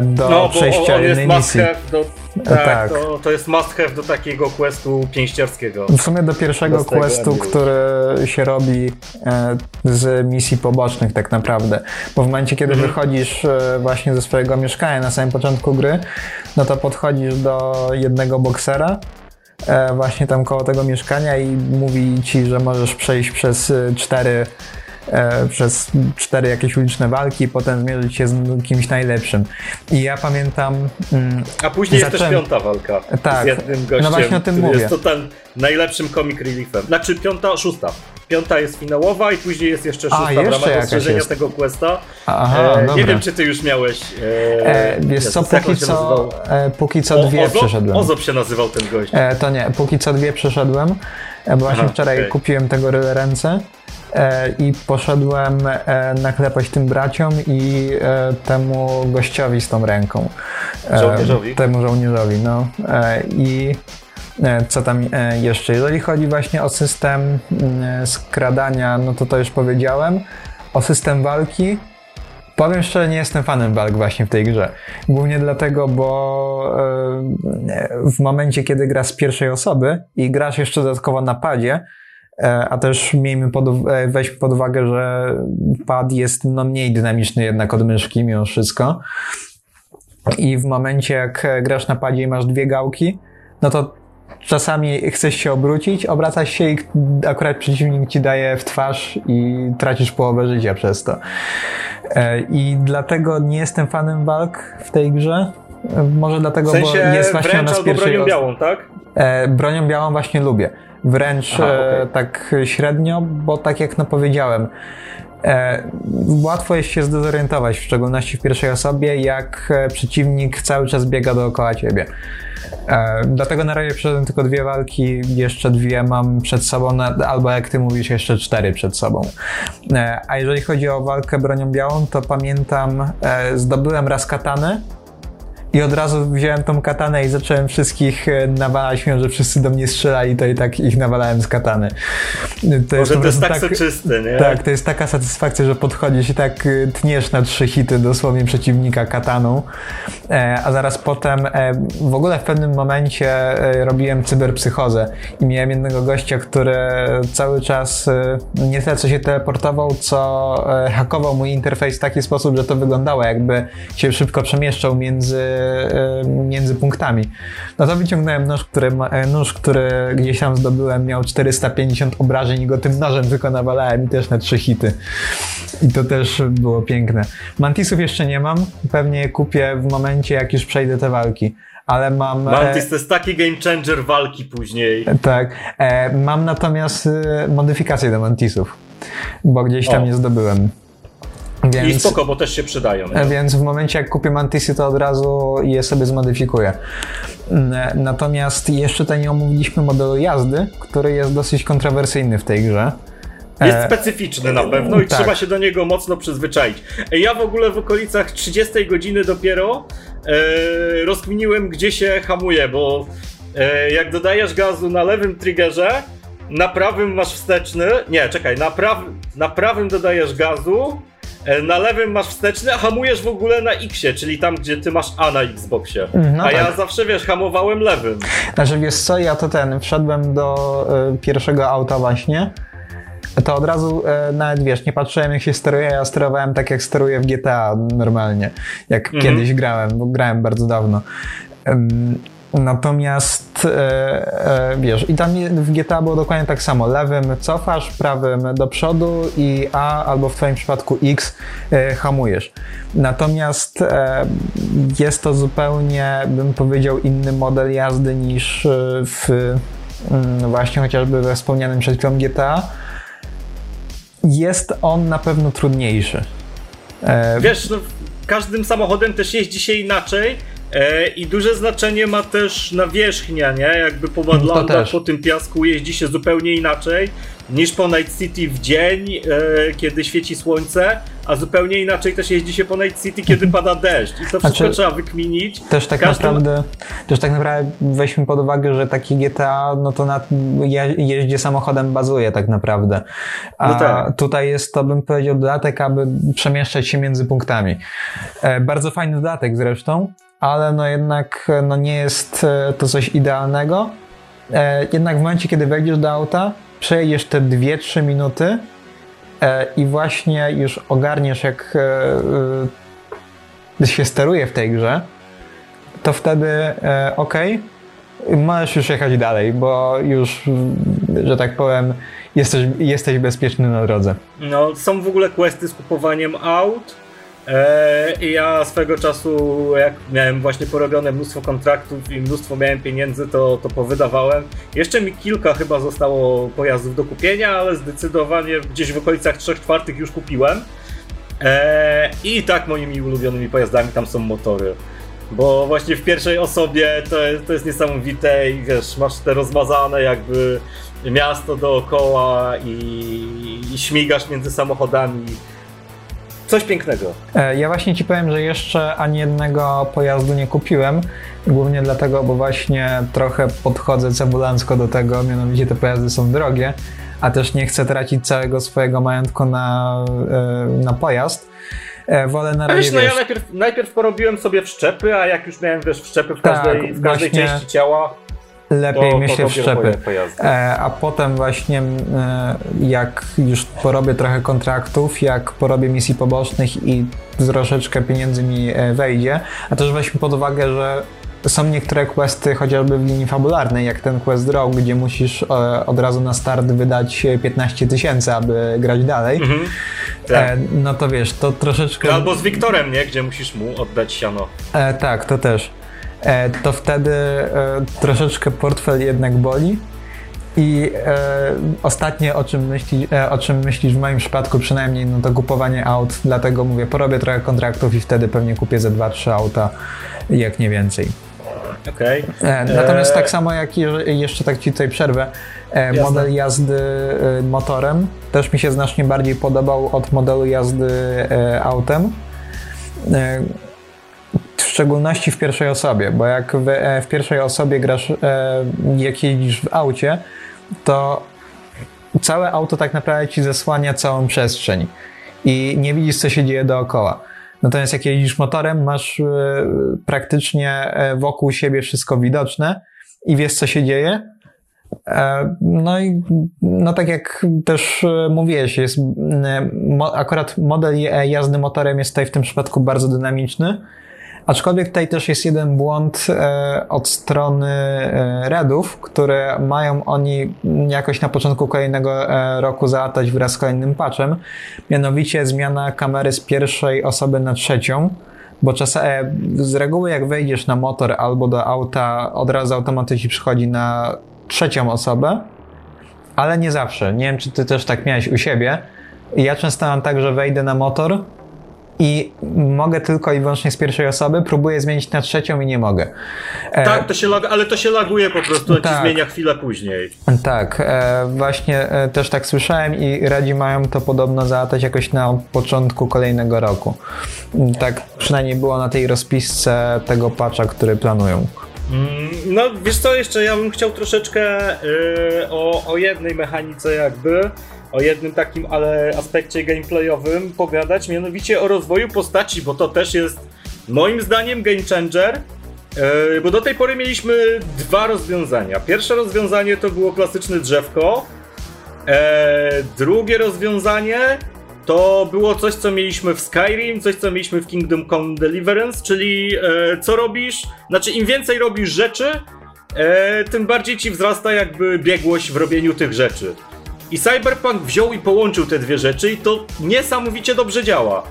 Speaker 2: do
Speaker 1: No,
Speaker 2: przejścia
Speaker 1: on
Speaker 2: jednej misji.
Speaker 1: do, tak,
Speaker 2: tak.
Speaker 1: To, to jest must have do takiego questu pięściarskiego.
Speaker 2: W sumie do pierwszego
Speaker 1: tego
Speaker 2: questu, który się robi e, z misji pobocznych tak naprawdę. Bo w momencie, kiedy
Speaker 1: Mhm.
Speaker 2: wychodzisz e, właśnie ze swojego mieszkania na samym początku gry, no to podchodzisz do jednego boksera, e, właśnie tam koło tego mieszkania i mówi ci, że możesz przejść przez e, cztery e, przez cztery jakieś uliczne walki, potem zmierzyć się z kimś najlepszym. I ja pamiętam... Mm,
Speaker 1: A później zacząłem... jest też piąta walka tak, z jednym gościem,
Speaker 2: no właśnie o tym mówię.
Speaker 1: jest to ten najlepszym comic reliefem. Znaczy piąta, szósta. Piąta jest finałowa i później jest jeszcze szósta A, jeszcze w ramach rozszerzenia tego questa.
Speaker 2: Aha,
Speaker 1: e, nie wiem, czy ty już miałeś...
Speaker 2: E, e, co, póki co, e, póki co dwie
Speaker 1: Ozo?
Speaker 2: przeszedłem.
Speaker 1: Ozop się nazywał ten gość.
Speaker 2: E, to nie, póki co dwie przeszedłem, e, bo właśnie Aha, wczoraj okay. kupiłem tego ręce e, i poszedłem e, naklepać tym braciom i e, temu gościowi z tą ręką.
Speaker 1: żołnierzowi?
Speaker 2: Temu żołnierzowi, no. I E, co tam e, jeszcze? Jeżeli chodzi właśnie o system mm, skradania, no to to już powiedziałem. O system walki, Powiem szczerze, nie jestem fanem walk właśnie w tej grze. Głównie dlatego, bo e, w momencie, kiedy grasz z pierwszej osoby i grasz jeszcze dodatkowo na padzie, a też miejmy pod, weźmy pod uwagę, że pad jest no mniej dynamiczny jednak od myszki mimo wszystko. I w momencie, jak grasz na padzie i masz dwie gałki, no to czasami chcesz się obrócić, obracasz się i akurat przeciwnik ci daje w twarz i tracisz połowę życia przez to. E, I dlatego nie jestem fanem walk w tej grze. E, może dlatego,
Speaker 1: w sensie
Speaker 2: bo jest właśnie ona z pierwszej
Speaker 1: bronią białą, tak?
Speaker 2: E, bronią białą właśnie lubię. Wręcz Aha, okay. tak średnio, bo tak jak no powiedziałem, łatwo jest się zdezorientować, w szczególności w pierwszej osobie, jak przeciwnik cały czas biega dookoła ciebie. E, dlatego na razie przeszedłem tylko dwie walki, jeszcze dwie mam przed sobą, albo jak ty mówisz, jeszcze cztery przed sobą. E, a jeżeli chodzi o walkę bronią białą, to pamiętam, e, zdobyłem raz katany, i od razu wziąłem tą katanę i zacząłem wszystkich e, nawalać, mimo że wszyscy do mnie strzelali, to i tak ich nawalałem z katany.
Speaker 1: To Może jest to jest tak, tak soczysty, nie?
Speaker 2: Tak, to jest taka satysfakcja, że podchodzisz i tak e, tniesz na trzy hity dosłownie przeciwnika kataną, e, a zaraz potem w ogóle w pewnym momencie robiłem cyberpsychozę i miałem jednego gościa, który cały czas nie tyle co się teleportował, co hakował mój interfejs w taki sposób, że to wyglądało jakby się szybko przemieszczał między między punktami. No to wyciągnąłem nóż, który, e, nóż, który gdzieś tam zdobyłem, miał 450 obrażeń i go tym nożem tylko nawalałem i też na trzy hity. I to też było piękne. Mantisów jeszcze nie mam, pewnie je kupię w momencie, jak już przejdę te walki ale mam.
Speaker 1: E, Mantis to jest taki game changer walki później.
Speaker 2: Tak. mam natomiast modyfikacje do Mantisów, bo gdzieś tam o. je zdobyłem.
Speaker 1: Więc, I spoko, bo też się przydają.
Speaker 2: No. Więc w momencie jak kupię Mantisy, to od razu je sobie zmodyfikuję. Mm, natomiast jeszcze tutaj nie omówiliśmy modelu jazdy, który jest dosyć kontrowersyjny w tej grze.
Speaker 1: Jest e, specyficzny na pewno i [LAUGHS] tak. trzeba się do niego mocno przyzwyczaić. Ja w ogóle w okolicach 30 godziny dopiero e, rozkminiłem, gdzie się hamuje, bo e, jak dodajesz gazu na lewym triggerze, na prawym masz wsteczny. Nie, czekaj, na, na prawym dodajesz gazu, E, na lewym masz wsteczny, a hamujesz w ogóle na X, czyli tam, gdzie ty masz A na Xboxie. No a tak. ja zawsze, wiesz, hamowałem lewym.
Speaker 2: Znaczy, wiesz co, ja to ten, wszedłem do y, pierwszego auta właśnie, to od razu e, nawet wiesz, nie patrzyłem jak się steruje, ja sterowałem tak jak steruję w GTA normalnie, jak mhm. kiedyś grałem, bo grałem bardzo dawno. Natomiast e, e, wiesz, i tam w GTA było dokładnie tak samo. Lewym cofasz, prawym do przodu i A albo w Twoim przypadku X e, hamujesz. Natomiast jest to zupełnie, bym powiedział, inny model jazdy niż w mm, właśnie chociażby we wspomnianym przed chwilą GTA. Jest on na pewno trudniejszy.
Speaker 1: Wiesz, no, każdym samochodem też jeździ się inaczej I duże znaczenie ma też nawierzchnia, nie? Jakby po Badlandach, po tym piasku jeździ się zupełnie inaczej niż po Night City w dzień, e, kiedy świeci słońce, a zupełnie inaczej też jeździ się po Night City, kiedy pada deszcz. I to wszystko znaczy, trzeba wykminić.
Speaker 2: Też tak naprawdę, też tak naprawdę weźmy pod uwagę, że taki GTA, no to na je, jeździe samochodem bazuje tak naprawdę. A no tak. tutaj jest to, bym powiedział, dodatek, aby przemieszczać się między punktami. E, bardzo fajny dodatek zresztą ale no jednak no nie jest e, to coś idealnego. E, jednak w momencie, kiedy wejdziesz do auta, przejedziesz te 2-3 minuty e, i właśnie już ogarniesz, jak się steruje w tej grze, to wtedy ok, możesz już jechać dalej, bo już że tak powiem, jesteś, jesteś bezpieczny na drodze.
Speaker 1: No, są w ogóle questy z kupowaniem aut. Eee, ja swego czasu, jak miałem właśnie porobione mnóstwo kontraktów i mnóstwo miałem pieniędzy, to, to powydawałem. Jeszcze mi kilka chyba zostało pojazdów do kupienia, ale zdecydowanie gdzieś w okolicach 3 czwartych już kupiłem. Eee, I tak moimi ulubionymi pojazdami tam są motory. Bo właśnie w pierwszej osobie to, to jest niesamowite i wiesz, masz te rozmazane jakby miasto dookoła i, i śmigasz między samochodami. Coś pięknego.
Speaker 2: E, ja właśnie ci powiem, że jeszcze ani jednego pojazdu nie kupiłem. Głównie dlatego, bo właśnie trochę podchodzę cebulancko do tego, mianowicie te pojazdy są drogie, a też nie chcę tracić całego swojego majątku na, e, na pojazd. E, wolę na razie,
Speaker 1: wiesz, no ja najpierw, najpierw porobiłem sobie wszczepy, a jak już miałem wiesz, wszczepy w każdej, tak, w każdej właśnie... części ciała,
Speaker 2: lepiej to, myślę w szczepy. E, a potem właśnie e, jak już porobię trochę kontraktów, jak porobię misji pobocznych i troszeczkę pieniędzy mi e, wejdzie, a też weźmy pod uwagę, że są niektóre questy chociażby w linii fabularnej, jak ten quest Rogue, gdzie musisz od razu na start wydać 15 tysięcy, aby grać dalej. Mhm. Tak. no to wiesz, to troszeczkę...
Speaker 1: No, albo z Wiktorem, nie? Gdzie musisz mu oddać siano.
Speaker 2: tak, to też. E, to wtedy e, troszeczkę portfel jednak boli. I e, ostatnie, o czym, myśli, o czym myślisz w moim przypadku przynajmniej, no to kupowanie aut, dlatego mówię, porobię trochę kontraktów i wtedy pewnie kupię ze 2-3 auta, jak nie więcej.
Speaker 1: Okay.
Speaker 2: Natomiast tak samo jak jeszcze tak ci tutaj przerwę, e, model jazdy motorem też mi się znacznie bardziej podobał od modelu jazdy autem szczególności w pierwszej osobie, bo jak w, e, w pierwszej osobie grasz, e, jak jeździsz w aucie, to całe auto tak naprawdę ci zasłania całą przestrzeń i nie widzisz, co się dzieje dookoła. Natomiast jak jeździsz motorem, masz e, praktycznie wokół siebie wszystko widoczne i wiesz, co się dzieje. No i no tak jak też mówiłeś, jest, akurat model jazdy motorem jest tutaj w tym przypadku bardzo dynamiczny Aczkolwiek tutaj też jest jeden błąd e, od strony e, Redów, które mają oni jakoś na początku kolejnego e, roku załatać wraz z kolejnym patchem. Mianowicie zmiana kamery z pierwszej osoby na trzecią. Bo czasem z reguły jak wejdziesz na motor albo do auta, od razu automatycznie przychodzi na trzecią osobę, ale nie zawsze. Nie wiem, czy ty też tak miałeś u siebie. Ja często mam tak, że wejdę na motor, i mogę tylko i wyłącznie z pierwszej osoby, próbuję zmienić na trzecią i nie mogę.
Speaker 1: E, tak, to się lag, ale to się laguje po prostu, to tak, ci zmienia chwilę później.
Speaker 2: Tak, e, właśnie e, też tak słyszałem i radzi mają to podobno załatać jakoś na początku kolejnego roku. Tak przynajmniej było na tej rozpisce tego patcha, który planują.
Speaker 1: Mm, no, wiesz co, jeszcze ja bym chciał troszeczkę yy, o, o jednej mechanice jakby, o jednym takim ale aspekcie gameplayowym pogadać, mianowicie o rozwoju postaci, bo to też jest moim zdaniem game changer. Yy, bo do tej pory mieliśmy dwa rozwiązania. Pierwsze rozwiązanie to było klasyczne drzewko. Yy, drugie rozwiązanie to było coś, co mieliśmy w Skyrim, coś, co mieliśmy w Kingdom Come Deliverance, czyli e, co robisz, znaczy im więcej robisz rzeczy, tym bardziej ci wzrasta jakby biegłość w robieniu tych rzeczy. I Cyberpunk wziął i połączył te dwie rzeczy i to niesamowicie dobrze działa.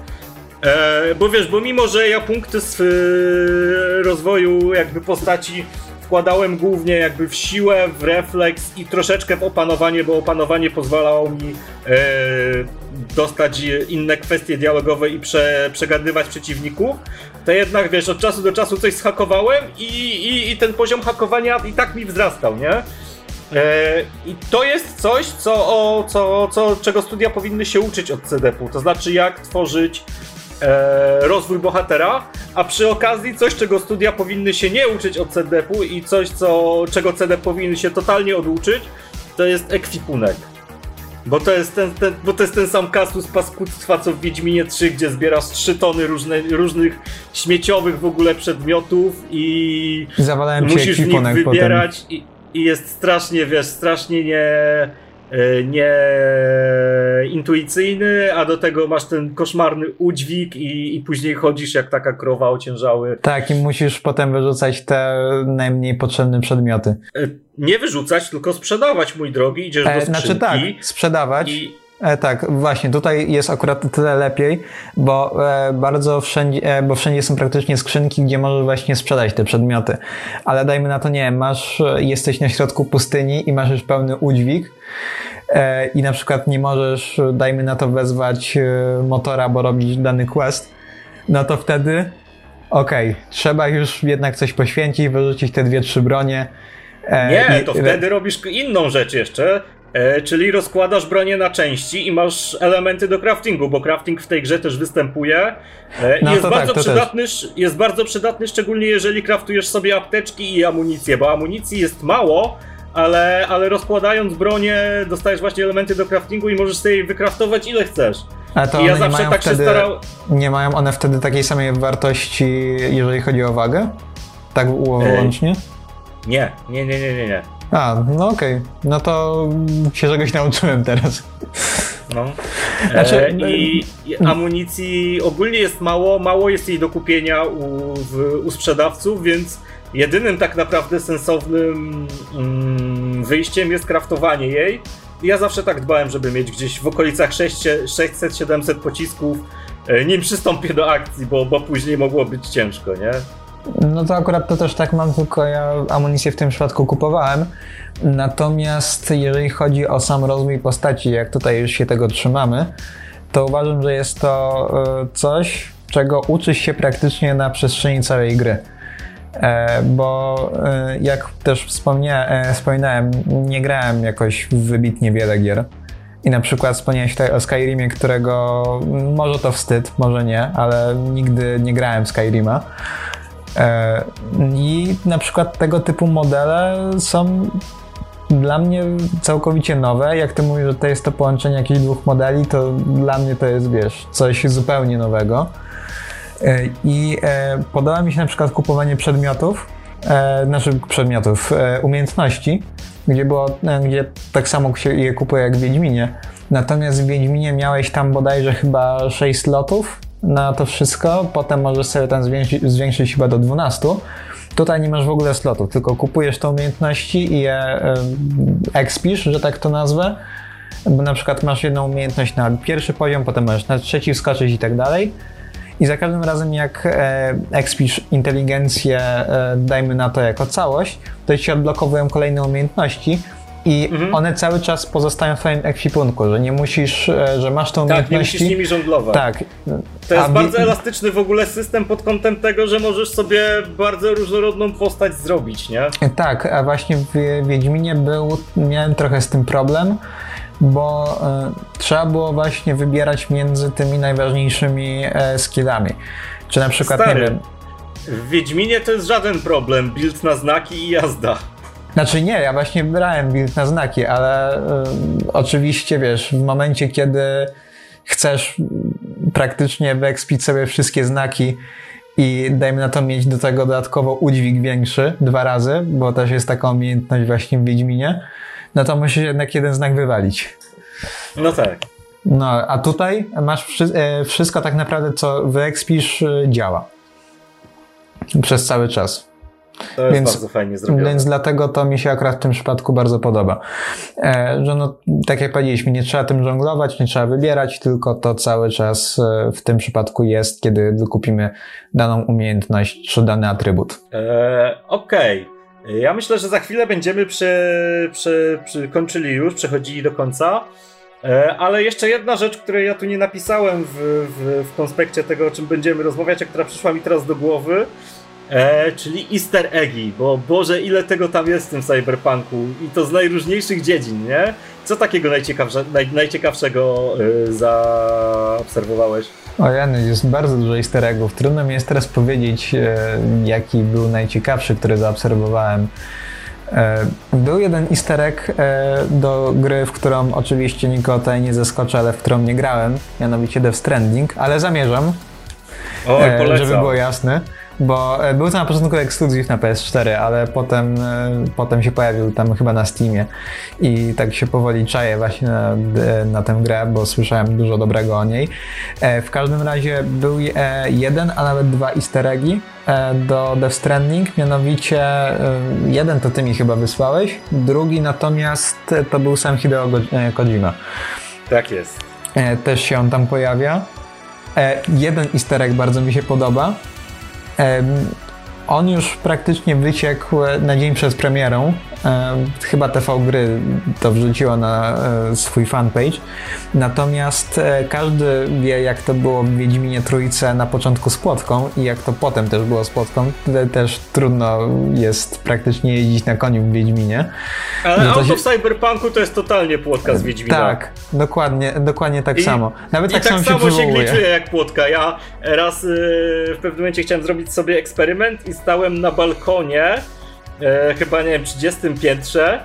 Speaker 1: E, bo wiesz, bo mimo, że ja punkty z e, rozwoju jakby postaci wkładałem głównie jakby w siłę, w refleks i troszeczkę w opanowanie, bo opanowanie pozwalało mi e, dostać inne kwestie dialogowe i prze, przegadywać przeciwników, to jednak wiesz, od czasu do czasu coś schakowałem i, i, i ten poziom hakowania i tak mi wzrastał, nie? E, I to jest coś, co, o, co, co, czego studia powinny się uczyć od CDP-u. To znaczy, jak tworzyć e, rozwój bohatera, a przy okazji coś, czego studia powinny się nie uczyć od CDP-u i coś, co, czego CDP powinny się totalnie oduczyć, to jest ekwipunek. Bo to jest ten, ten, bo to jest ten sam kasus paskudztwa, co w Wiedźminie 3, gdzie zbierasz 3 tony różne, różnych śmieciowych w ogóle przedmiotów i
Speaker 2: Zawalałem
Speaker 1: musisz w nich wybierać i, i, jest strasznie, wiesz, strasznie nie e, nie intuicyjny, a do tego masz ten koszmarny udźwig i, i później chodzisz jak taka krowa ociężały.
Speaker 2: Tak, i musisz potem wyrzucać te najmniej potrzebne przedmioty.
Speaker 1: E, nie wyrzucać, tylko sprzedawać, mój drogi. Idziesz do skrzynki.
Speaker 2: Znaczy tak, sprzedawać. I E, tak, właśnie, tutaj jest akurat tyle lepiej, bo e, bardzo wszędzie, e, bo wszędzie są praktycznie skrzynki, gdzie możesz właśnie sprzedać te przedmioty. Ale dajmy na to, nie masz, jesteś na środku pustyni i masz już pełny udźwig e, i na przykład nie możesz, dajmy na to, wezwać e, motora, bo robić dany quest, no to wtedy okej, okay, trzeba już jednak coś poświęcić, wyrzucić te dwie, trzy bronie.
Speaker 1: E, nie, to wtedy robisz inną rzecz jeszcze, E, czyli rozkładasz bronię na części i masz elementy do craftingu, bo crafting w tej grze też występuje. E, no, jest, bardzo tak, przydatny, jest bardzo przydatny, szczególnie jeżeli craftujesz sobie apteczki i amunicję, bo amunicji jest mało, ale, ale rozkładając bronię dostajesz właśnie elementy do craftingu i możesz sobie wykraftować ile chcesz.
Speaker 2: Ale to I ja zawsze tak wtedy, się starał... Nie mają one wtedy takiej samej wartości, jeżeli chodzi o wagę? Tak łącznie?
Speaker 1: Nie, nie, nie, nie, nie. nie.
Speaker 2: A, no okej. Okay. No to się czegoś nauczyłem teraz.
Speaker 1: No. Znaczy, e, I amunicji ogólnie jest mało, mało jest jej do kupienia u, w, u sprzedawców, więc jedynym tak naprawdę sensownym mm, wyjściem jest kraftowanie jej. Ja zawsze tak dbałem, żeby mieć gdzieś w okolicach 600-700 pocisków, e, nim przystąpię do akcji, bo, bo później mogło być ciężko, nie?
Speaker 2: No to akurat to też tak mam, tylko ja amunicję w tym przypadku kupowałem. Natomiast jeżeli chodzi o sam rozwój postaci, jak tutaj już się tego trzymamy, to uważam, że jest to e, coś, czego uczysz się praktycznie na przestrzeni całej gry. E, bo e, jak też wspominałem, nie grałem jakoś wybitnie wiele gier. I na przykład wspomniałeś tutaj o Skyrimie, którego może to wstyd, może nie, ale nigdy nie grałem w Skyrima. E, I na przykład tego typu modele są dla mnie całkowicie nowe. Jak ty mówisz, że to jest to połączenie jakichś dwóch modeli, to dla mnie to jest, wiesz, coś zupełnie nowego. E, I e, podoba mi się na przykład kupowanie przedmiotów, naszych przedmiotów, umiejętności, gdzie było, gdzie tak samo się je kupuje jak w Wiedźminie. Natomiast w Wiedźminie miałeś tam bodajże chyba 6 slotów na to wszystko, potem możesz sobie tam zwiększyć, zwiększyć chyba do 12. Tutaj nie masz w ogóle slotów, tylko kupujesz te umiejętności i je expisz, że tak to nazwę. Bo na przykład masz jedną umiejętność na pierwszy poziom, potem możesz na trzeci wskoczyć i tak dalej. I za każdym razem, jak e, inteligencję, e, dajmy na to jako całość, to ci odblokowują kolejne umiejętności, i mhm. one cały czas pozostają w twoim ekwipunku, że nie musisz, e, że masz tą umiejętność.
Speaker 1: Tak, nie musisz nimi żonglować.
Speaker 2: Tak.
Speaker 1: To jest A bardzo elastyczny w ogóle system pod kątem tego, że możesz sobie bardzo różnorodną postać zrobić, nie?
Speaker 2: Tak, a właśnie w Wiedźminie był, miałem trochę z tym problem, bo y, trzeba było właśnie wybierać między tymi najważniejszymi y, skillami. Czy na przykład, Stary, nie wiem...
Speaker 1: W Wiedźminie to jest żaden problem, build na znaki i jazda.
Speaker 2: Znaczy nie, ja właśnie brałem build na znaki, ale y, oczywiście wiesz, w momencie kiedy chcesz praktycznie wyekspić sobie wszystkie znaki i dajmy na to mieć do tego dodatkowo udźwig większy dwa razy, bo też jest taka umiejętność właśnie w Wiedźminie, no to musisz jednak jeden znak wywalić.
Speaker 1: No tak.
Speaker 2: No, a tutaj masz e, wszystko tak naprawdę, co wyekspisz, y, działa. Przez cały czas.
Speaker 1: To jest więc, bardzo fajnie zrobione.
Speaker 2: Więc dlatego to mi się akurat w tym przypadku bardzo podoba. E, że no, tak jak powiedzieliśmy, nie trzeba tym żonglować, nie trzeba wybierać, tylko to cały czas e, w tym przypadku jest, kiedy wykupimy daną umiejętność czy dany atrybut.
Speaker 1: E, Okej. Okay. Ja myślę, że za chwilę będziemy przy, przy, przy kończyli już, przechodzili do końca. Ale jeszcze jedna rzecz, której ja tu nie napisałem w, w, w konspekcie tego, o czym będziemy rozmawiać, a która przyszła mi teraz do głowy, E, czyli easter eggi, bo Boże, ile tego tam jest w tym cyberpunku i to z najróżniejszych dziedzin, nie? Co takiego najciekawsze, naj, najciekawszego y, zaobserwowałeś?
Speaker 2: O Jany, jest bardzo dużo easter eggów. Trudno mi jest teraz powiedzieć, y, jaki był najciekawszy, który zaobserwowałem. Y, był jeden easter egg do gry, w którą oczywiście nikogo tutaj nie zaskoczę, ale w którą nie grałem, mianowicie Death Stranding, ale zamierzam,
Speaker 1: Oj,
Speaker 2: żeby było jasne. Bo e, był to na początku ekskluzyw na PS4, ale potem, e, potem się pojawił tam chyba na Steamie i tak się powoli czaję właśnie na, e, na tę grę, bo słyszałem dużo dobrego o niej. W każdym razie był jeden, a nawet dwa easter eggi do Death Stranding, mianowicie jeden to ty mi chyba wysłałeś, drugi natomiast to był sam Hideo Kojima.
Speaker 1: Tak jest.
Speaker 2: Też się on tam pojawia. Jeden easter egg bardzo mi się podoba, on już praktycznie wyciekł na dzień przed premierą. Chyba TV Gry to wrzuciło na e, swój fanpage. Natomiast e, każdy wie, jak to było w Wiedźminie Trójce na początku z płotką i jak to potem też było z płotką. Też trudno jest praktycznie jeździć na koniu w Wiedźminie.
Speaker 1: Ale no auto się... w Cyberpunku to jest totalnie płotka z Wiedźmina.
Speaker 2: Tak, dokładnie, dokładnie tak
Speaker 1: I,
Speaker 2: samo.
Speaker 1: Nawet tak, tak samo, się, się gliczuje jak płotka. Ja raz yy, w pewnym momencie chciałem zrobić sobie eksperyment i stałem na balkonie, e, chyba nie wiem, 30 piętrze.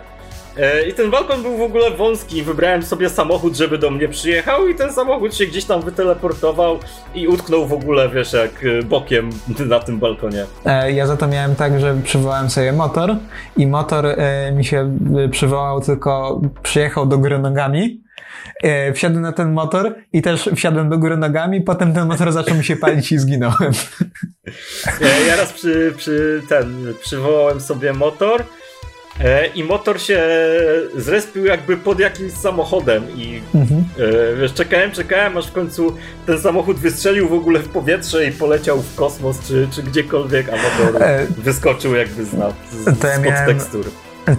Speaker 1: E, I ten balkon był w ogóle wąski. Wybrałem sobie samochód, żeby do mnie przyjechał, i ten samochód się gdzieś tam wyteleportował i utknął w ogóle, wiesz, jak e, bokiem na tym balkonie.
Speaker 2: E, ja za to miałem tak, że przywołałem sobie motor, i motor e, mi się e, przywołał, tylko przyjechał do góry nogami wsiadłem na ten motor i też wsiadłem do góry nogami, potem ten motor zaczął mi się palić i zginąłem.
Speaker 1: Ja, raz przy, przy ten, przywołałem sobie motor e, i motor się zrespił jakby pod jakimś samochodem i mhm. e, wiesz, czekałem, czekałem, aż w końcu ten samochód wystrzelił w ogóle w powietrze i poleciał w kosmos czy, czy gdziekolwiek, a motor e, wyskoczył jakby z, z, z, miałem... tekstur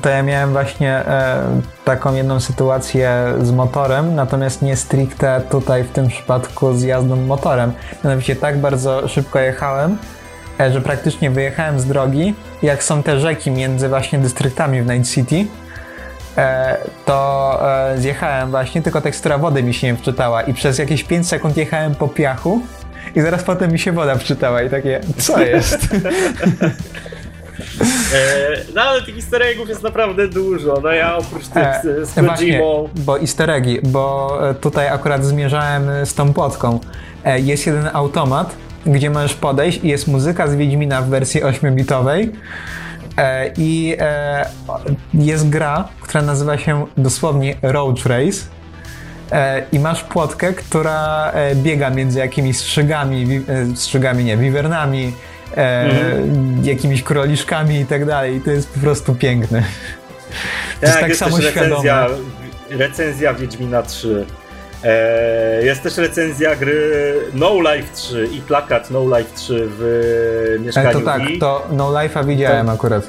Speaker 2: to ja miałem właśnie e, taką jedną sytuację z motorem, natomiast nie stricte tutaj w tym przypadku z jazdą motorem. Mianowicie tak bardzo szybko jechałem, e, że praktycznie wyjechałem z drogi. Jak są te rzeki między właśnie dystryktami w Night City, e, to e, zjechałem właśnie, tylko tekstura wody mi się nie wczytała i przez jakieś 5 sekund jechałem po piachu i zaraz potem mi się woda wczytała i takie, co jest? [LAUGHS]
Speaker 1: E, no ale tych easter eggów jest naprawdę dużo. No ja oprócz tych e, z
Speaker 2: Kojimą... bo easter eggi, bo e, tutaj akurat zmierzałem z tą płotką. E, jest jeden automat, gdzie możesz podejść i jest muzyka z Wiedźmina w wersji 8-bitowej. E, I e, jest gra, która nazywa się dosłownie Road Race. I masz płotkę, która biega między jakimiś strzygami, strzygami nie, wiwernami, e, mhm. jakimiś kroliszkami i tak dalej. I to jest po prostu piękne.
Speaker 1: To tak, jest tak samo recenzja, recenzja Wiedźmina 3. E, jest też recenzja gry No Life 3 i plakat No Life 3 w mieszkaniu e,
Speaker 2: To tak, to No Life'a widziałem to, akurat.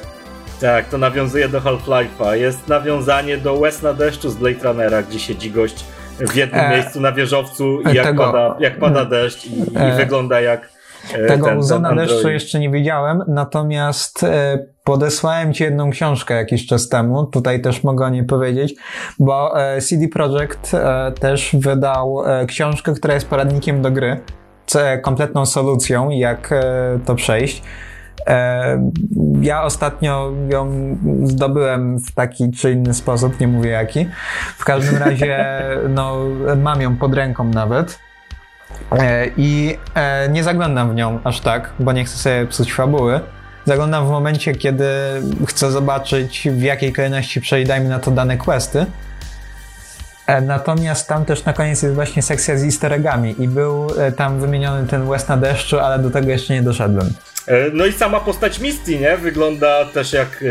Speaker 1: Tak, to nawiązuje do Half-Life'a. Jest nawiązanie do Łez na deszczu z Blade Runnera, gdzie siedzi gość w jednym e, miejscu na wieżowcu i jak, tego, pada, jak pada deszcz i, i e, wygląda jak
Speaker 2: E, Tego ten, Zona ten deszczu jeszcze nie widziałem, natomiast e, podesłałem Ci jedną książkę jakiś czas temu, tutaj też mogę o niej powiedzieć, bo e, CD Projekt też wydał książkę, która jest poradnikiem do gry, kompletną solucją, jak to przejść. Ja ostatnio ją zdobyłem w taki czy inny sposób, nie mówię jaki. W każdym razie, [LAUGHS] no, mam ją pod ręką nawet. E, I e, nie zaglądam w nią aż tak, bo nie chcę sobie psuć fabuły. Zaglądam w momencie, kiedy chcę zobaczyć, w jakiej kolejności przejść, dajmy na to dane questy. E, natomiast tam też na koniec jest właśnie sekcja z easter eggami i był tam wymieniony ten West na deszczu, ale do tego jeszcze nie doszedłem.
Speaker 1: No i sama postać Misty, nie? Wygląda też jak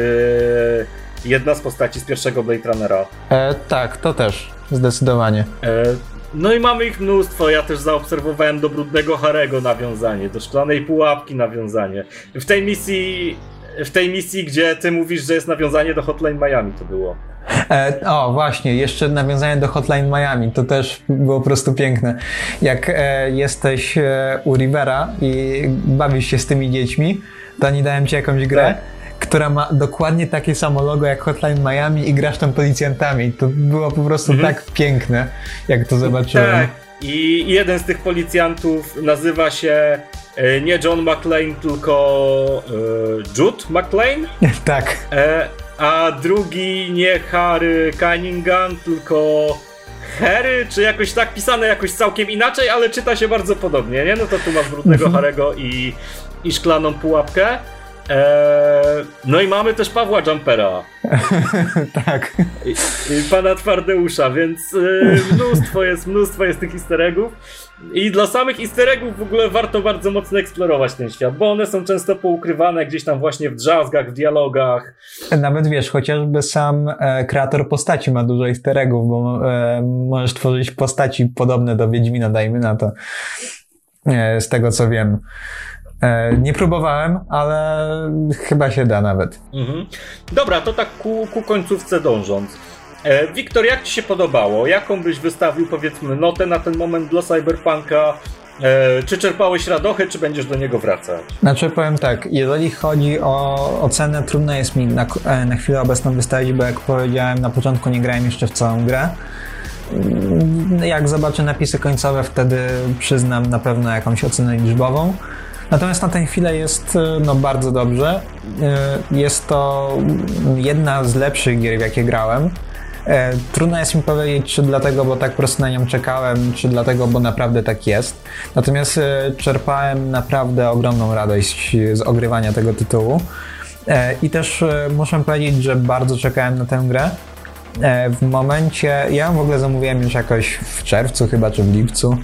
Speaker 1: jedna z postaci z pierwszego Blade Runnera.
Speaker 2: E, tak, to też, zdecydowanie. E,
Speaker 1: no i mamy ich mnóstwo. Ja też zaobserwowałem do brudnego Harego nawiązanie, do szklanej pułapki nawiązanie. W tej misji, w tej misji, gdzie ty mówisz, że jest nawiązanie do Hotline Miami, to było.
Speaker 2: E, o, właśnie, jeszcze nawiązanie do Hotline Miami, to też było po prostu piękne. Jak e, jesteś e, u Rivera i bawisz się z tymi dziećmi, to oni dają ci jakąś grę. Tak która ma dokładnie takie samo logo jak Hotline Miami i grasz tam policjantami. To było po prostu mhm. tak piękne, jak to zobaczyłem. Tak.
Speaker 1: I jeden z tych policjantów nazywa się e, nie John McClane, tylko e, Jude McClane. [LAUGHS]
Speaker 2: tak.
Speaker 1: E, a drugi nie Harry Cunningham, tylko Harry, czy jakoś tak pisane jakoś całkiem inaczej, ale czyta się bardzo podobnie, nie? No to tu masz brudnego mhm. Harego i i szklaną pułapkę. Eee, no i mamy też Pawła Jumpera. [LAUGHS]
Speaker 2: tak.
Speaker 1: I, I, pana Twardeusza, więc e, mnóstwo jest, mnóstwo jest tych easter eggów. I dla samych easter eggów w ogóle warto bardzo mocno eksplorować ten świat, bo one są często poukrywane gdzieś tam właśnie w drzazgach, w dialogach.
Speaker 2: Nawet wiesz, chociażby sam e, kreator postaci ma dużo easter eggów, bo e, możesz tworzyć postaci podobne do Wiedźmina, dajmy na to. E, z tego co wiem. E, nie próbowałem, ale chyba się da nawet. Mhm.
Speaker 1: Dobra, to tak ku, ku końcówce dążąc. E, Wiktor, jak Ci się podobało? Jaką byś wystawił, powiedzmy, notę na ten moment dla Cyberpunka? E, czy czerpałeś radochę, czy będziesz do niego wracać?
Speaker 2: Znaczy powiem tak, jeżeli chodzi o ocenę, trudno jest mi na, na chwilę obecną wystawić, bo jak powiedziałem na początku nie grałem jeszcze w całą grę. Mm, jak zobaczę napisy końcowe, wtedy przyznam na pewno jakąś ocenę liczbową. Natomiast na tę chwilę jest e, no, bardzo dobrze. Jest to jedna z lepszych gier, w jakie grałem. E, trudno jest mi powiedzieć, czy dlatego, bo tak po prostu na nią czekałem, czy dlatego, bo naprawdę tak jest. Natomiast e, czerpałem naprawdę ogromną radość z ogrywania tego tytułu. E, I też muszę powiedzieć, że bardzo czekałem na tę grę. W momencie, ja w ogóle zamówiłem już jakoś w czerwcu chyba, czy w lipcu.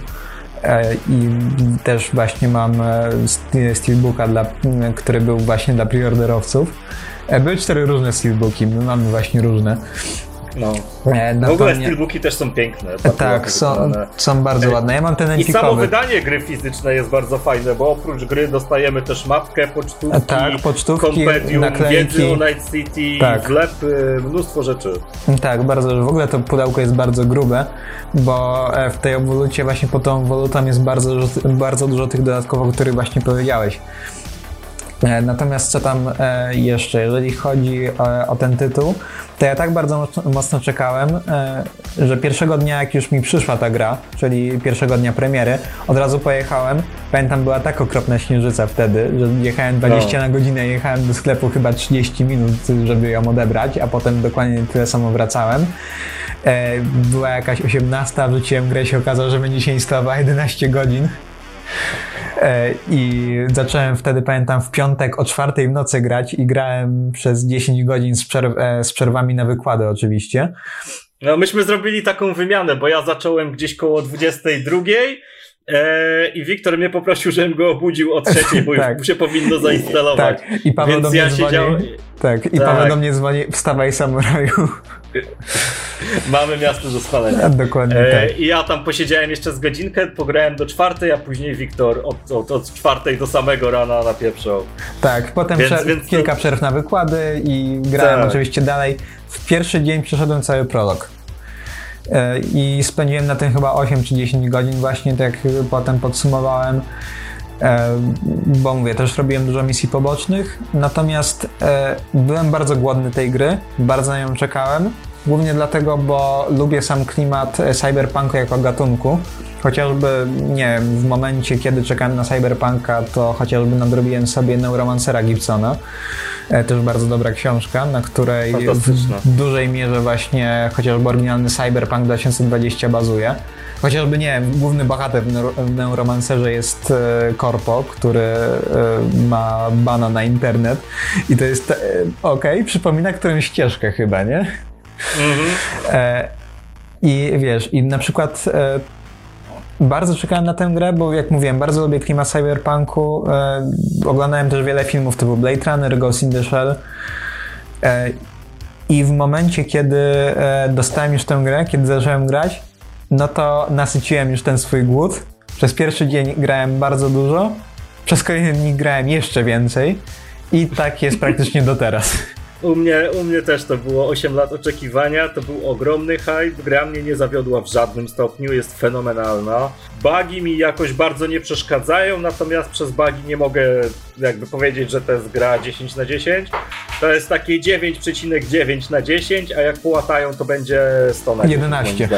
Speaker 2: I też właśnie mam steelbooka, dla, który był właśnie dla preorderowców. Były cztery różne steelbooki, my mamy właśnie różne.
Speaker 1: No. E, w ogóle steelbooki też są piękne.
Speaker 2: Tak, są, są bardzo e, ładne. Ja mam ten
Speaker 1: I samo wydanie gry fizycznej jest bardzo fajne, bo oprócz gry dostajemy też mapkę, pocztówki,
Speaker 2: tak, pocztówki
Speaker 1: kompendium, naklejki. wiedzy o Night City, tak. wlepy, mnóstwo rzeczy.
Speaker 2: Tak, bardzo. W ogóle to pudełko jest bardzo grube, bo e, w tej obwolucie właśnie po tą wolutą jest bardzo, bardzo dużo tych dodatkowych, o których właśnie powiedziałeś. E, natomiast co tam e, jeszcze, jeżeli chodzi o, o, ten tytuł, to ja tak bardzo mocno czekałem, e, że pierwszego dnia, jak już mi przyszła ta gra, czyli pierwszego dnia premiery, od razu pojechałem. Pamiętam, była tak okropna śnieżyca wtedy, że jechałem 20 no. na godzinę, jechałem do sklepu chyba 30 minut, żeby ją odebrać, a potem dokładnie tyle samo wracałem. Była jakaś 18, wrzuciłem grę, się okazało, że będzie się instalowała 11 godzin. E, I zacząłem wtedy, pamiętam, w piątek o czwartej w nocy grać i grałem przez 10 godzin z, przerw e, z przerwami na wykłady oczywiście.
Speaker 1: No myśmy zrobili taką wymianę, bo ja zacząłem gdzieś koło 22 e, i Wiktor mnie poprosił, żebym go obudził o trzeciej, bo tak. już się powinno zainstalować.
Speaker 2: Tak, i Paweł Więc do mnie ja dzwoni. Siedział... Tak, i tak. Paweł do mnie dzwoni, wstawaj samuraju. [LAUGHS]
Speaker 1: Mamy miasto do spalenia. [LAUGHS]
Speaker 2: Dokładnie e, tak.
Speaker 1: I ja tam posiedziałem jeszcze z godzinkę, pograłem do czwartej, a później Wiktor od, od, od czwartej do samego rana napieprzał.
Speaker 2: Tak, potem więc, więc kilka to... przerw na wykłady i grałem tak. oczywiście dalej. W pierwszy dzień przeszedłem cały prolog. E, I spędziłem na tym chyba 8 czy 10 godzin właśnie, tak potem podsumowałem. E, bo mówię, też robiłem dużo misji pobocznych, natomiast e, byłem bardzo głodny tej gry, bardzo na nią czekałem Głównie dlatego, bo lubię sam klimat cyberpunku jako gatunku. Chociażby, nie w momencie, kiedy czekałem na cyberpunka, to chociażby nadrobiłem sobie Neuromancera Gibsona. E, też bardzo dobra książka, na której w dużej mierze właśnie chociażby oryginalny Cyberpunk 2020 bazuje. Chociażby, nie główny bohater w Neuromancerze jest Korpo, e, który e, ma bana na internet i to jest, okej, okay, przypomina którąś ścieżkę chyba, nie? Mhm. E, I wiesz, i na przykład e, bardzo czekałem na tę grę, bo jak mówiłem, bardzo lubię klimat cyberpunku. E, oglądałem też wiele filmów typu Blade Runner, Ghost in the Shell. E, I w momencie, kiedy e, dostałem już tę grę, kiedy zacząłem grać, no to nasyciłem już ten swój głód. Przez pierwszy dzień grałem bardzo dużo, przez kolejny dni grałem jeszcze więcej i tak jest praktycznie do teraz. [LAUGHS]
Speaker 1: U mnie, u mnie też to było 8 lat oczekiwania, to był ogromny hype, gra mnie nie zawiodła w żadnym stopniu, jest fenomenalna. Bugi mi jakoś bardzo nie przeszkadzają, natomiast przez bugi nie mogę jakby powiedzieć, że to jest gra 10 na 10. To jest takie 9,9 na 10, a jak połatają to będzie 100 na 10.
Speaker 2: 11.